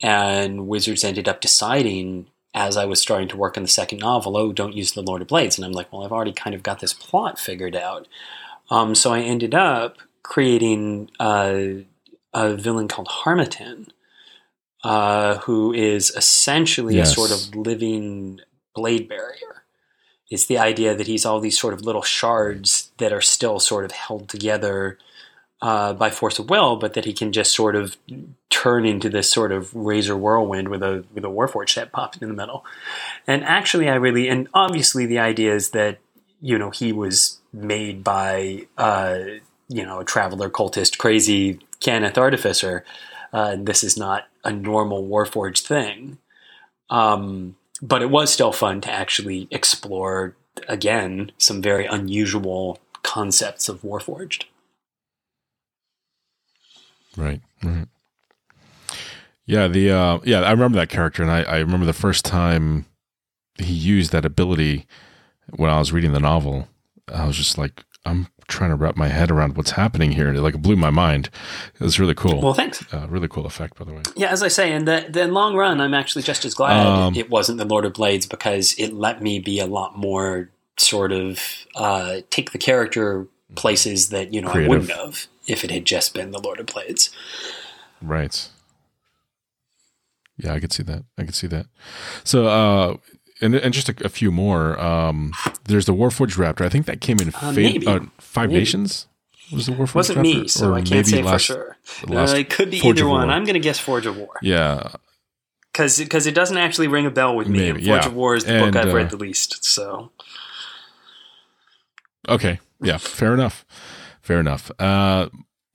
and Wizards ended up deciding as I was starting to work on the second novel, oh, don't use the Lord of Blades, and I'm like, well, I've already kind of got this plot figured out. Um, so I ended up creating uh, a villain called Harmattan, uh, who is essentially Yes. a sort of living blade barrier. It's the idea that he's all these sort of little shards that are still sort of held together uh, by force of will, but that he can just sort of turn into this sort of razor whirlwind with a with a warforged head popped in the middle. And actually, I really and obviously the idea is that you know he was made by uh, you know a traveler cultist crazy Cannith artificer. Uh, this is not a normal warforged thing. Um, but it was still fun to actually explore again some very unusual concepts of warforged. Right. Right. Yeah. The uh, yeah. I remember that character, and I, I remember the first time he used that ability when I was reading the novel. I was just like, I'm trying to wrap my head around what's happening here, and it like blew my mind. It was really cool. Well, thanks. uh, really cool effect, by the way. Yeah, as I say, in the, the long run, I'm actually just as glad Um, it wasn't the Lord of Blades because it let me be a lot more sort of uh, take the character places that you know Creative. I wouldn't have if it had just been the Lord of Blades. Right. Yeah, I could see that. I could see that. So, uh, and, and just a, a few more. Um, there's the Warforged Raptor. I think that came in Uh, fa- uh, Five Maybe. Nations. Was the Warforged wasn't Raptor? me, so Or I can't maybe say last- for sure. uh, it could be Forge either one. I'm going to guess Forge of War Yeah, because because it doesn't actually ring a bell with me. Maybe, Forge yeah. of War is the And, book I've uh, read the least. So Okay. Yeah. Fair enough. Fair enough. Uh,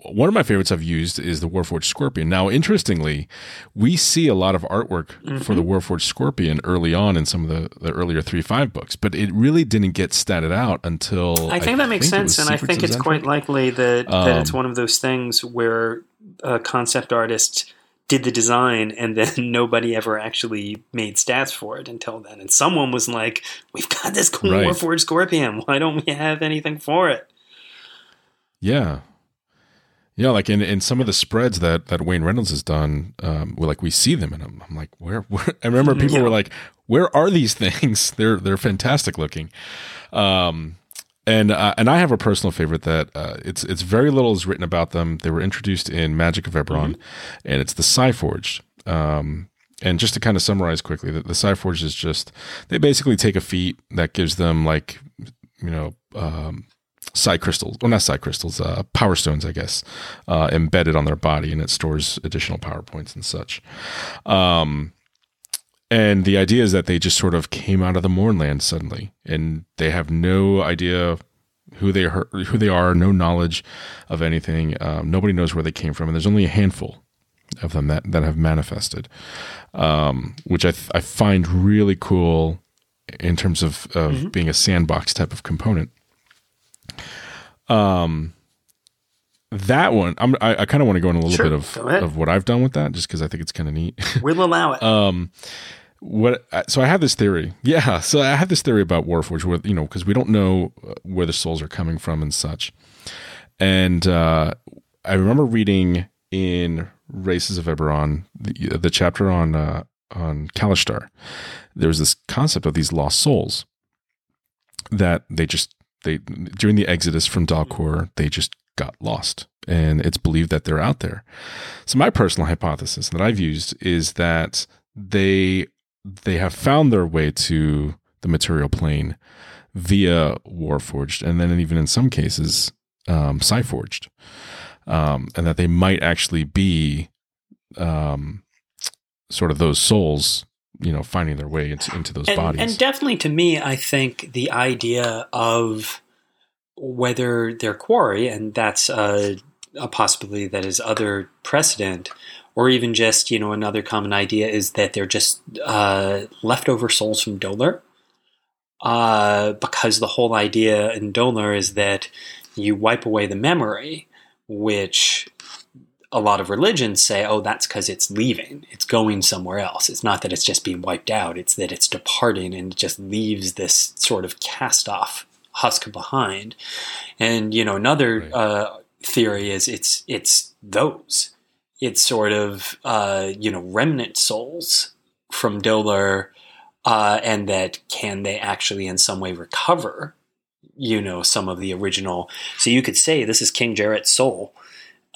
one of my favorites I've used is the Warforged Scorpion. Now, interestingly, we see a lot of artwork for Mm-hmm. the Warforged Scorpion early on in some of the, the earlier 3 5 books, but it really didn't get statted out until. I think that makes it sense, and I think it's quite likely that that it's Um, one of those things where a concept artist did the design and then nobody ever actually made stats for it until then. And someone was like, "We've got this cool Right. Warforged Scorpion. Why don't we have anything for it?" Yeah. Yeah, like in, in some of the spreads that, that Wayne Reynolds has done, um, we like we see them, and I'm, I'm like, where, where? I remember people Yeah. were like, "Where are these things? They're they're fantastic looking." Um, and uh, and I have a personal favorite that uh, it's it's very little is written about them. They were introduced in Magic of Eberron, and it's the Psiforged. Um, and just to kind of summarize quickly, the, the Psiforged is just they basically take a feat that gives them like you know um, psi crystals, or not psi crystals, uh, power stones, I guess, uh, embedded on their body, and it stores additional power points and such. Um, and the idea is that they just sort of came out of the Mournland suddenly, and they have no idea who they are, who they are, no knowledge of anything. Um, nobody knows where they came from, and there's only a handful of them that that have manifested, um, which I th- I find really cool in terms of of being a sandbox type of component. Um, that one, I'm, I, I kind of want to go in a little Sure, bit of of what I've done with that, just because I think it's kind of neat. We'll allow it. um, what? So I have this theory. Yeah. So I have this theory about Warforged, where you know, because we don't know uh, where the souls are coming from and such. And uh, I remember reading in Races of Eberron the, the chapter on uh, on Kalashtar. There was this concept of these lost souls that they just they during the exodus from Dal Quor they just got lost, and it's believed that they're out there. So my personal hypothesis that I've used is that they they have found their way to the material plane via Warforged, and then even in some cases, um, Psiforged, um, and that they might actually be um, sort of those souls, you know, finding their way into, into those and, bodies. and definitely to me, I think the idea of whether they're quori, and that's a, a possibility that is other precedent, or even just you know another common idea is that they're just uh, leftover souls from Dolurrh. Uh, because the whole idea in Dolurrh is that you wipe away the memory, which a lot of religions say, oh, that's because it's leaving. It's going somewhere else. It's not that it's just being wiped out, it's that it's departing and it just leaves this sort of cast off husk behind. And, you know, another Right. uh, theory is it's it's those. It's sort of, uh, you know, remnant souls from Dolurrh, uh, and that can they actually in some way recover, you know, some of the original. So you could say this is King Jarot's soul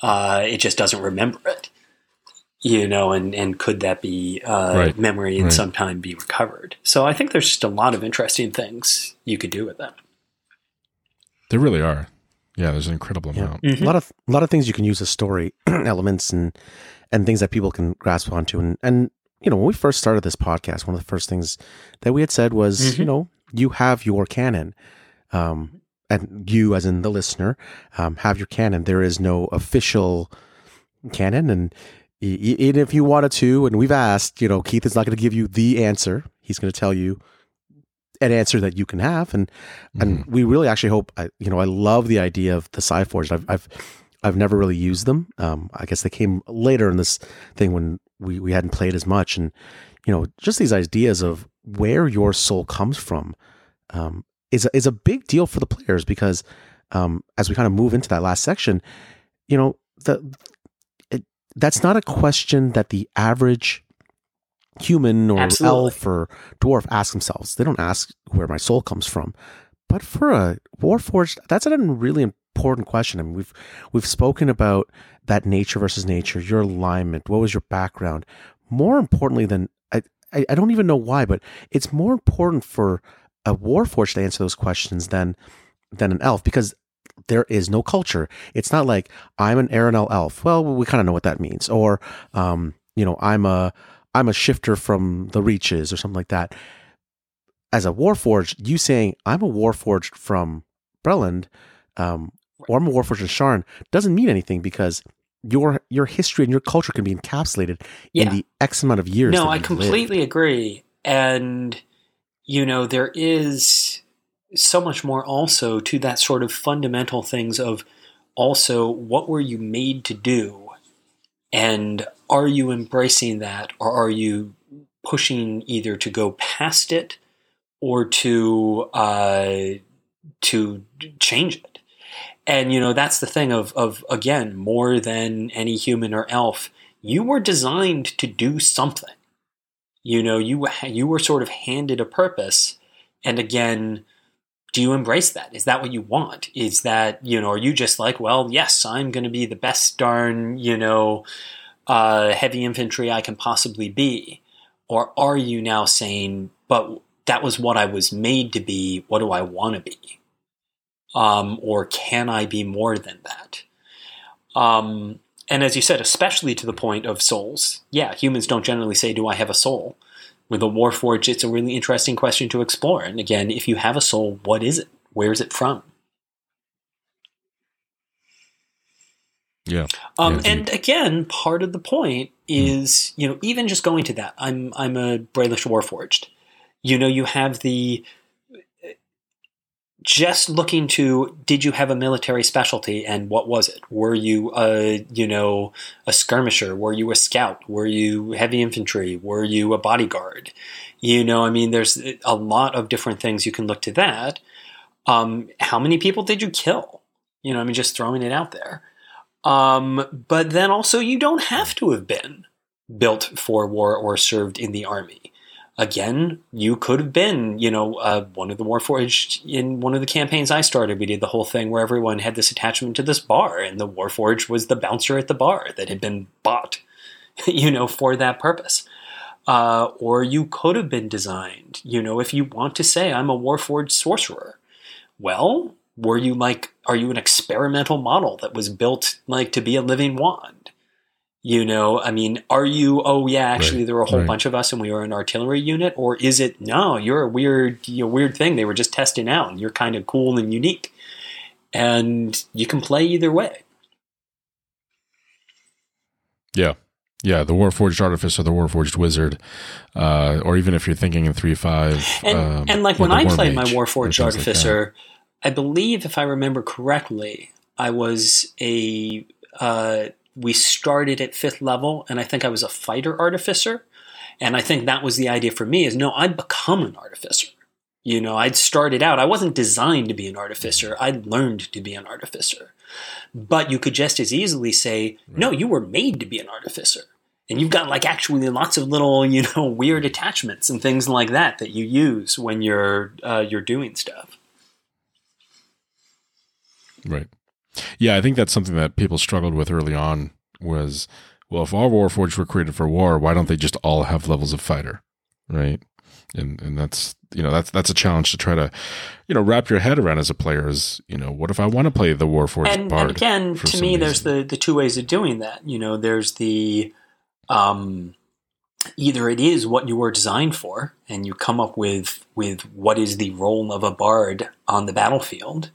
uh, it just doesn't remember it. You know, and, and could that be uh, Right. memory and Right. sometime be recovered? So I think there's just a lot of interesting things you could do with that. there really are. Yeah, there's an incredible Yeah. amount. Mhm. a lot of a lot of things you can use as story elements and and things that people can grasp onto and and you know when we first started this podcast one of the first things that we had said was Mhm. you know you have your canon um and you as in the listener um, have your canon there is no official canon and even if you wanted to and we've asked you know keith is not going to give you the answer he's going to tell you an answer that you can have and and Mm-hmm. we really actually hope I, you know i love the idea of the Psiforged. i've i've i've never really used them um i guess they came later in this thing when we we hadn't played as much and you know just these ideas of where your soul comes from um is a, is a big deal for the players because um as we kind of move into that last section you know the it, that's not a question that the average human or Absolutely. elf or dwarf ask themselves. They don't ask where my soul comes from. But for a warforged, that's a really important question. I mean, we've we've spoken about that nature versus nature, your alignment, what was your background. More importantly than I, I, I don't even know why, but it's more important for a warforged to answer those questions than than an elf because there is no culture. It's not like I'm an Aerenal elf. Well, we kind of know what that means. Or, um, you know, I'm a I'm a shifter from the Reaches or something like that. As a Warforged, you saying I'm a Warforged from Breland, um, or I'm a Warforged in Sharn doesn't mean anything because your your history and your culture can be encapsulated Yeah. in the X amount of years. No, I completely lived. agree. And, you know, there is so much more also to that sort of fundamental things of also what were you made to do? And are you embracing that or are you pushing either to go past it or to uh, to change it? And you know that's the thing of of again more than any human or elf, you were designed to do something you know you you were sort of handed a purpose. And again do you embrace that? Is that what you want? Is that you know are you just like well yes i'm going to be the best darn you know uh, heavy infantry i can possibly be? Or are you now saying but that was what i was made to be what do i want to be? Um, or can i be more than that? Um, and as you said, especially to the point of souls, yeah, humans don't generally say, "Do I have a soul?" With a Warforged, it's a really interesting question to explore. And again, if you have a soul, what is it? Where is it from? Yeah. Um, Yeah, and again, part of the point is, you know, even just going to that. I'm I'm a Brelish Warforged. You know, you have the just looking to did you have a military specialty and what was it? Were you a you know a skirmisher? Were you a scout? Were you heavy infantry? Were you a bodyguard? You know, I mean, there's a lot of different things you can look to that. Um, how many people did you kill? You know, I mean, just throwing it out there. Um, but then also, you don't have to have been built for war or served in the army. Again, you could have been, you know, uh, one of the Warforged in one of the campaigns I started. We did the whole thing where everyone had this attachment to this bar, and the Warforged was the bouncer at the bar that had been bought, you know, for that purpose. Uh, or you could have been designed, you know, if you want to say, I'm a Warforged sorcerer. Well, were you like, are you an experimental model that was built like to be a living wand? You know, I mean, are you, oh yeah, actually Right, there were a whole right. bunch of us and we were an artillery unit? Or is it, no, you're a weird, you know, weird thing they were just testing out and you're kind of cool and unique. And you can play either way. Yeah. Yeah, the Warforged Artificer, the Warforged Wizard, uh, or even if you're thinking in three five, And, um, and like when I War played my Mage, or Warforged things like. Artificer, I believe if I remember correctly, I was a. Uh, we started at fifth level, and I think I was a fighter artificer, and I think that was the idea for me. Is no, I'd become an artificer. You know, I'd started out. I wasn't designed to be an artificer. I'd learned to be an artificer. But you could just as easily say, no, you were made to be an artificer. And you've got like actually lots of little, you know, weird attachments and things like that that you use when you're uh, you're doing stuff. Right. Yeah, I think that's something that people struggled with early on was, well, if all Warforged were created for war, why don't they just all have levels of fighter? Right. And and that's you know, that's that's a challenge to try to, you know, wrap your head around as a player is, you know, what if I want to play the Warforged and, Bard? and again, to me, there's the the two ways of doing that. You know, there's the um, either it is what you were designed for, and you come up with with what is the role of a bard on the battlefield,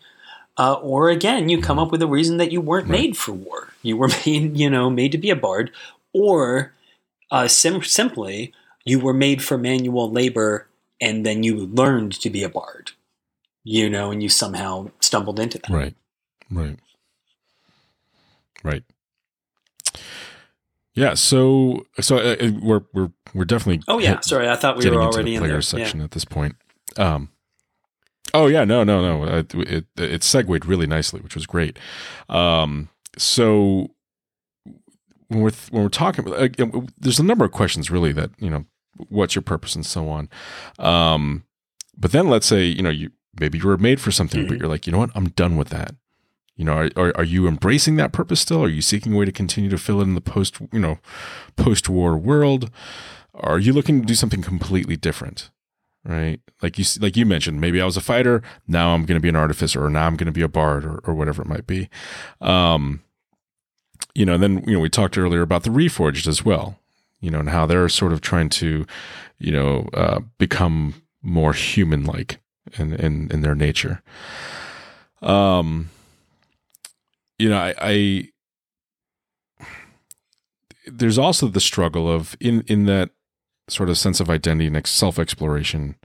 uh, or again, you come up with a reason that you weren't Right. made for war. You were made, you know, made to be a bard, or uh, sim- simply you were made for manual labor, and then you learned to be a bard. You know, and you somehow stumbled into that. Right. Right. Right. Yeah, so so uh, uh, we're we're we're definitely Oh yeah, sorry, I thought we were already the in player there. section Yeah. at this point. Um, oh yeah, no, no, no. Uh, It it segued really nicely, which was great. Um, so when we're when we're talking, uh, there's a number of questions really that you know, what's your purpose and so on. Um, but then let's say you know you maybe you were made for something, but Mhm. you're like, you know what, I'm done with that. You know, are, are, are you embracing that purpose still? Are you seeking a way to continue to fill it in the post, you know, post-war world? Are you looking to do something completely different? Right? Like you like you mentioned, maybe I was a fighter, now I'm going to be an artificer or now I'm going to be a bard or, or whatever it might be. Um you know, and then you know, we talked earlier about the reforged as well, you know, and how they're sort of trying to, you know, uh, become more human like in, in in their nature. Um you know, I, I there's also the struggle of in in that sort of sense of identity and self exploration,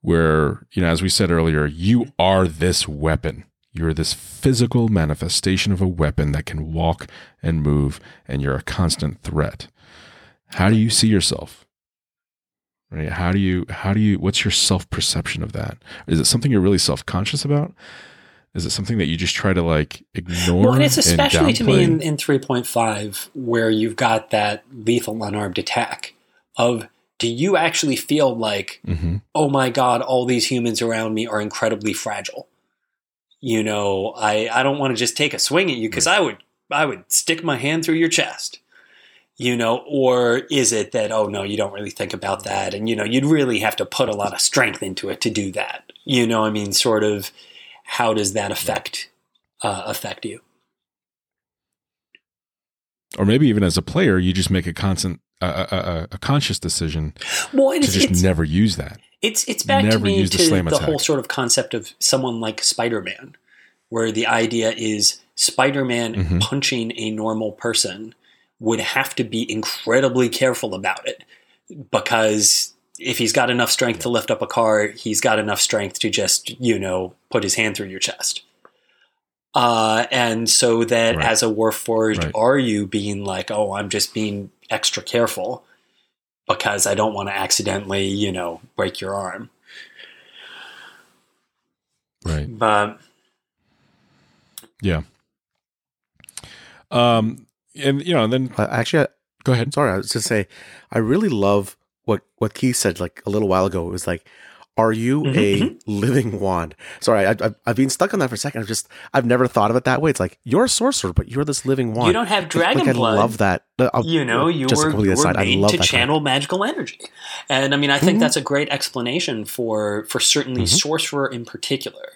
where you know, as we said earlier, you are this weapon. You're this physical manifestation of a weapon that can walk and move, and you're a constant threat. How do you see yourself? Right? How do you how do you what's your self perception of that? Is it something you're really self conscious about? Is it something that you just try to like ignore? Well, and it's and especially to me in, in 3.5 where you've got that lethal unarmed attack of do you actually feel like, Mhm. oh my God, all these humans around me are incredibly fragile? You know, I, I don't want to just take a swing at you because I would I would stick my hand through your chest. You know, or is it that, oh no, you don't really think about that? And, you know, you'd really have to put a lot of strength into it to do that. You know, I mean, sort of, how does that affect uh, affect you? or maybe even as a player, you just make a constant, a, a, a conscious decision Well, to just never use that. It's it's back to me use the to slam the attack. whole sort of concept of someone like Spider-Man, where the idea is Spider-Man Mhm. punching a normal person would have to be incredibly careful about it because if he's got enough strength to lift up a car, he's got enough strength to just you know put his hand through your chest. Uh, and so that Right. as a Warforged, Right. are you being like, oh, I'm just being extra careful because I don't want to accidentally, you know, break your arm. Right. But Yeah. Um, and you know, and then Uh, actually, I, go ahead. sorry, I was just say, I really love what what Keith said like a little while ago. It was like, "Are you Mhm, a living wand?" Sorry, I, I've I've been stuck on that for a second. I've just I've never thought of it that way. It's like you're a sorcerer, but you're this living wand. you don't have dragon like, blood. I love that. Uh, I'll- you know, you just were, you were made love to channel magical energy, and I mean, I think Mhm. that's a great explanation for for certainly Mhm. sorcerer in particular,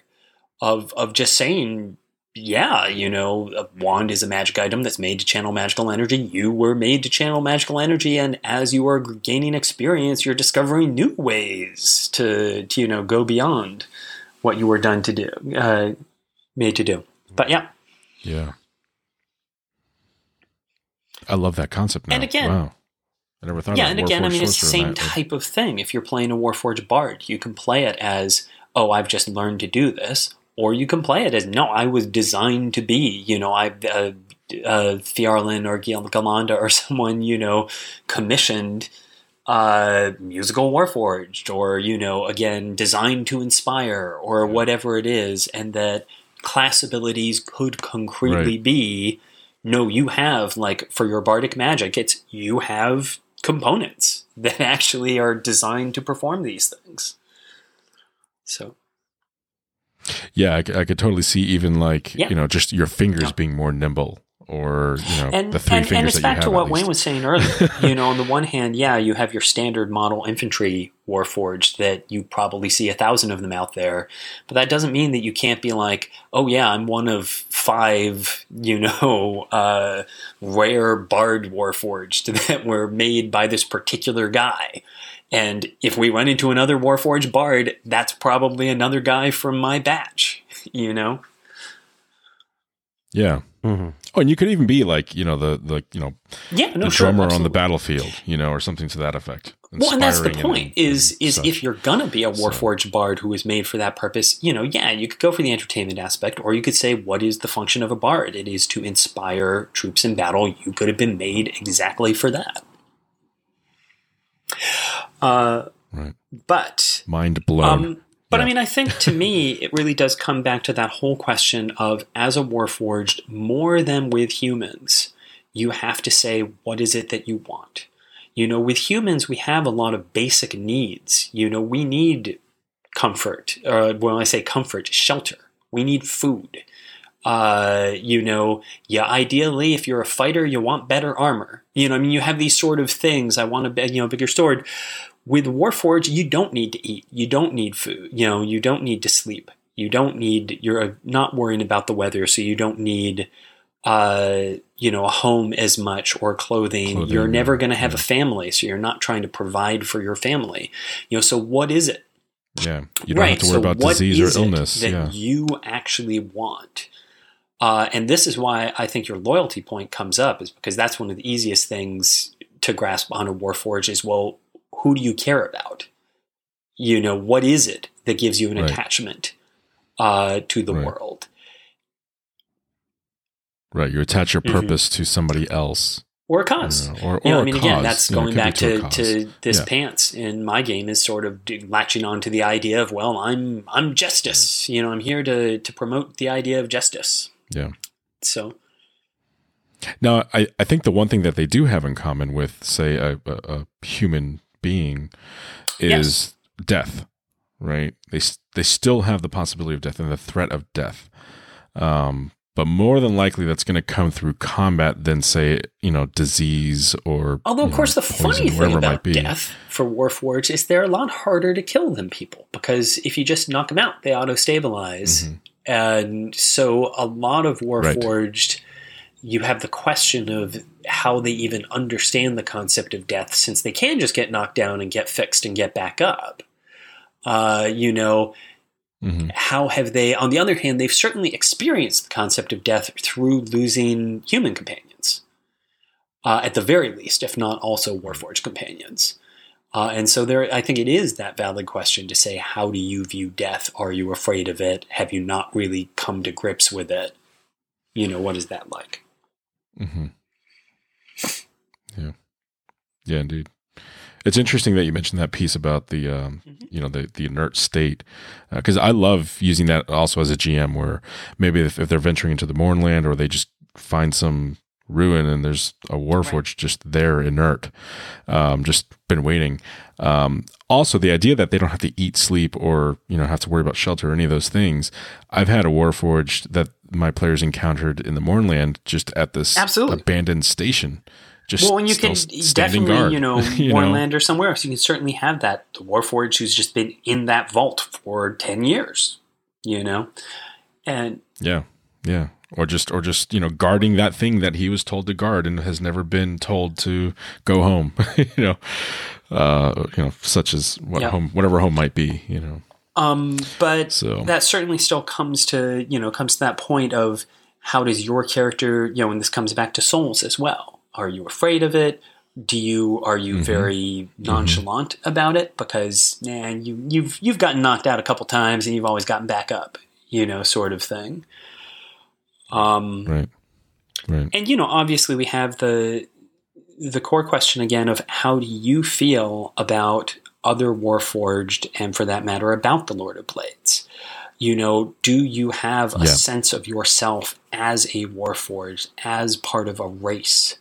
of of just saying, yeah, you know, a wand is a magic item that's made to channel magical energy. You were made to channel magical energy, and as you are gaining experience, you're discovering new ways to, to you know go beyond what you were done to do, uh, made to do. But yeah, Yeah. I love that concept now. And again- wow. I never thought yeah, and again, I mean, it's the same type of thing. If you're playing a Warforged Bard, you can play it as, oh, I've just learned to do this, or you can play it as, no, I was designed to be, you know, I, uh, uh, Phiarlan or Gil- Galanda or someone, you know, commissioned uh, musical Warforged, or, you know, again, designed to inspire, or whatever it is, and that class abilities could concretely Right. be no, you have like for your bardic magic, it's you have components that actually are designed to perform these things. So Yeah, I could totally see even like Yeah. you know just your fingers Yeah. being more nimble, or you know and the three and, fingers and it's back you to what Wayne was saying earlier. you know, on the one hand, yeah, you have your standard model infantry warforged that you probably see a thousand of them out there, but that doesn't mean that you can't be like, oh yeah, I'm one of five, you know, uh, rare bard warforged that were made by this particular guy. And if we run into another Warforged Bard, that's probably another guy from my batch, you know? Yeah. Mhm. Oh, and you could even be like you know the the you know Yeah, no, the sure, drummer on the battlefield, you know, or something to that effect. Well, and that's the point. and- is and is such. if you're gonna be a So- Warforged bard who is made for that purpose, you know, yeah, you could go for the entertainment aspect, or you could say, what is the function of a bard? It is to inspire troops in battle. You could have been made exactly for that. Uh, Right. but mind blown. um, but I mean, I think to me, it really does come back to that whole question of as a Warforged, more than with humans, you have to say, what is it that you want? You know, with humans, we have a lot of basic needs. You know, we need comfort. Uh, when I say comfort, shelter. We need food. Uh, you know, yeah, ideally, if you're a fighter, you want better armor. You know, I mean, you have these sort of things. I want a you know bigger sword. With Warforged, you don't need to eat. You don't need food. You know, you don't need to sleep. You don't need. You're not worrying about the weather, so you don't need. Uh, you know, a home as much or clothing. Clothing, you're never going to have yeah. a family, so you're not trying to provide for your family. You know, so what is it? Yeah. You don't have to worry about disease or illness. that Yeah. you actually want. Uh, and this is why I think your loyalty point comes up, is because that's one of the easiest things to grasp on a Warforge is well, who do you care about? You know, what is it that gives you an Right. attachment uh, to the Right. world? Right. You attach your Mhm. purpose to somebody else. Or a you cause. know, or, You know, or I mean, again, that's You going back a to, to this Yeah. pants in my game is sort of latching on to the idea of, well, I'm I'm justice. You know, I'm here to to promote the idea of justice. Yeah. So Now, I, I think the one thing that they do have in common with, say, a, a, a human being is Yes. death, right? They they still have the possibility of death and the threat of death, um, but more than likely that's going to come through combat than, say, you know, disease or. Although, of course, know, the poison, funny thing whatever it might about death for Warforged is they're a lot harder to kill than people because if you just knock them out, they auto stabilize. Mhm. And so, a lot of Warforged, you have the question of how they even understand the concept of death since they can just get knocked down and get fixed and get back up. Uh, you know, Mhm. how have they, on the other hand, they've certainly experienced the concept of death through losing human companions, uh, at the very least, if not also Warforged companions. Uh, and so there, I think it is that valid question to say, how do you view death? Are you afraid of it? Have you not really come to grips with it? You know, what is that like? Mm-hmm. Yeah, yeah, indeed. It's interesting that you mentioned that piece about the, um, Mhm. you know, the the inert state, because I love using that also as a GM, where maybe if, if they're venturing into the Mournland or they just find some ruin and there's a warforged just there inert, um, just been waiting. Um, also, the idea that they don't have to eat, sleep, or you know have to worry about shelter or any of those things. I've had a warforged that my players encountered in the Mournland just at this Absolutely. abandoned station. Just Well, and you can definitely, guard, you know, you know? Warland or somewhere else, you can certainly have that. The Warforged who's just been in that vault for 10 years, you know? And Yeah, yeah, or just or just you know guarding that thing that he was told to guard and has never been told to go home. you know, uh, you know, such as what Yeah. home, whatever home might be. You know, Um, but So- that certainly still comes to you know comes to that point of how does your character you know and this comes back to souls as well. Are you afraid of it? Do you are you Mhm. very nonchalant about it because man you you've you've gotten knocked out a couple times and you've always gotten back up you know sort of thing. Um, right, right, and you know obviously we have the the core question again of how do you feel about other warforged and for that matter about the lord of blades? You know do you have a Yeah. sense of yourself as a warforged as part of a race?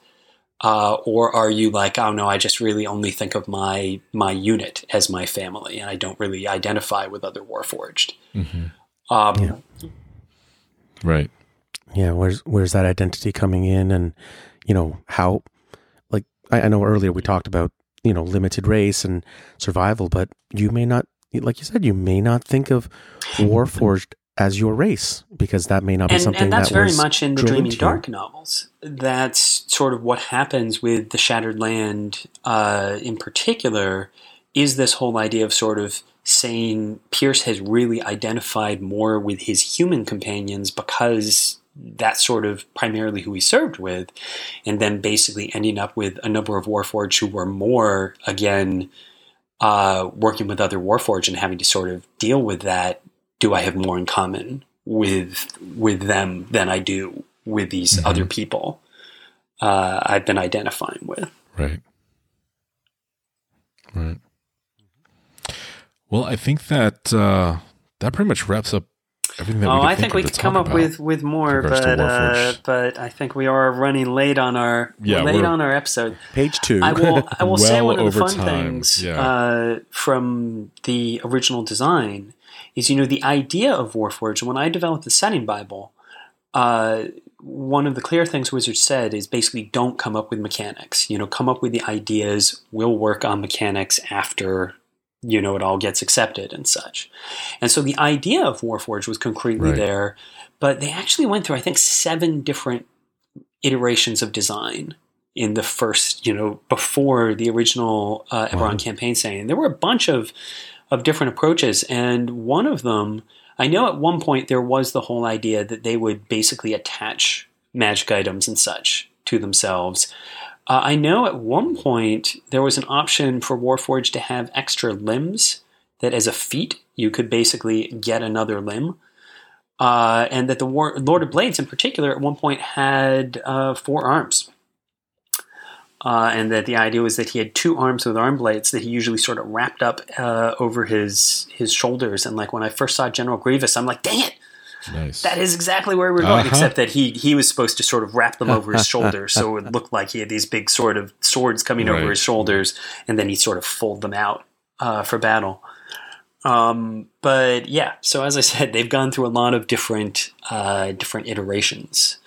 Uh, or are you like oh no i just really only think of my my unit as my family and i don't really identify with other warforged? Hmm um, Yeah. right, yeah where's where's that identity coming in and you know how like I, I know earlier we talked about you know limited race and survival but you may not like you said you may not think of warforged as your race because that may not be and, something and that's that very much in the Dreaming. Dark novels. That's sort of what happens with the Shattered Land, uh, in particular, is this whole idea of sort of saying Pierce has really identified more with his human companions because that's sort of primarily who he served with, and then basically ending up with a number of Warforged who were more again. Uh, working with other Warforged and having to sort of deal with that do I have more in common with with them than I do with these Mhm. other people uh, I've been identifying with. right, right. Well, I think that uh, that pretty much wraps up everything that oh, we I think we of could come up with with more, but uh, but I think we are running late on our Yeah, late on our episode. page two I will I will say one of the fun time, things yeah. uh, from the original design is you know the idea of Warforged. When I developed the setting Bible, uh, one of the clear things Wizards said is basically don't come up with mechanics. You know, come up with the ideas. We'll work on mechanics after you know it all gets accepted and such. And so the idea of Warforged was concretely Right. there, but they actually went through I think seven different iterations of design in the first, you know, before the original uh, Eberron Wow. campaign saying there were a bunch of of different approaches, and one of them, I know at one point there was the whole idea that they would basically attach magic items and such to themselves. Uh, I know at one point there was an option for Warforged to have extra limbs that, as a feat, you could basically get another limb. Uh, and that the War- Lord of Blades, in particular, at one point had uh, four arms. Uh, and that the idea was that he had two arms with arm blades that he usually sort of wrapped up uh, over his his shoulders. And like when I first saw General Grievous, I'm like, dang it, Nice. that is exactly where we're going. Uh-huh. Except that he he was supposed to sort of wrap them over his shoulders, so it looked like he had these big sort of swords coming over his shoulders, and then he sort of fold them out uh, for battle. Um, but yeah, so as I said, they've gone through a lot of different uh, different iterations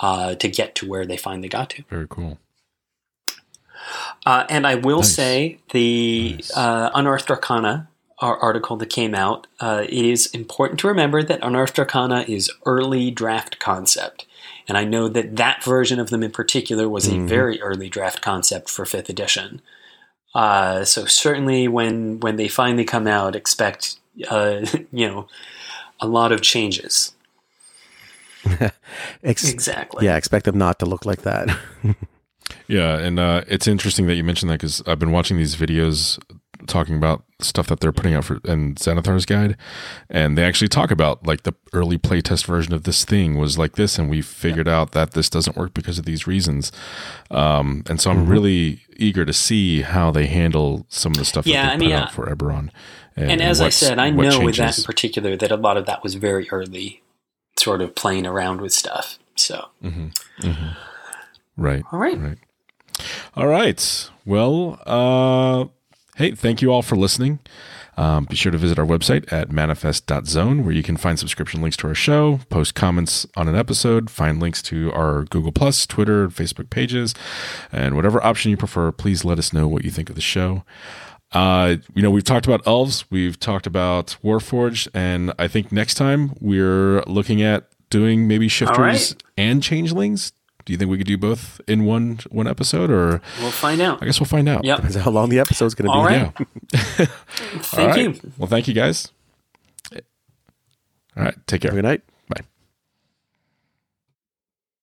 uh, to get to where they finally got to. Very cool. Uh, and I will Nice. say the Nice. uh, Unearthed Arcana our article that came out. Uh, it is important to remember that Unearthed Arcana is early draft concept, and I know that that version of them in particular was Mhm. a very early draft concept for fifth edition. Uh, so certainly, when when they finally come out, expect uh, you know a lot of changes. Ex- Exactly. yeah, expect them not to look like that. Yeah, and uh, it's interesting that you mentioned that because I've been watching these videos talking about stuff that they're putting out for in Xanathar's guide, and they actually talk about like the early playtest version of this thing was like this, and we figured out that this doesn't work because of these reasons. Um, and so I'm Mhm. really eager to see how they handle some of the stuff Yeah, that they I put mean, out uh, for Eberron. And as I said, I what know with that in particular that a lot of that was very early, sort of playing around with stuff. So, Mhm, mhm. Right. all right. Right. All right. Well, uh, hey, thank you all for listening. Um, be sure to visit our website at manifest.zone where you can find subscription links to our show, post comments on an episode, find links to our Google Plus, Twitter, Facebook pages, and whatever option you prefer. Please let us know what you think of the show. Uh, you know, we've talked about elves, we've talked about Warforged, and I think next time we're looking at doing maybe shifters right. and changelings. Do you think we could do both in one one episode, or We'll find out. I guess we'll find out. Yep. Depends how long the episode's going to be. All right. Yeah. Thank All right. you. Well, thank you guys. All right. Take care. Good night.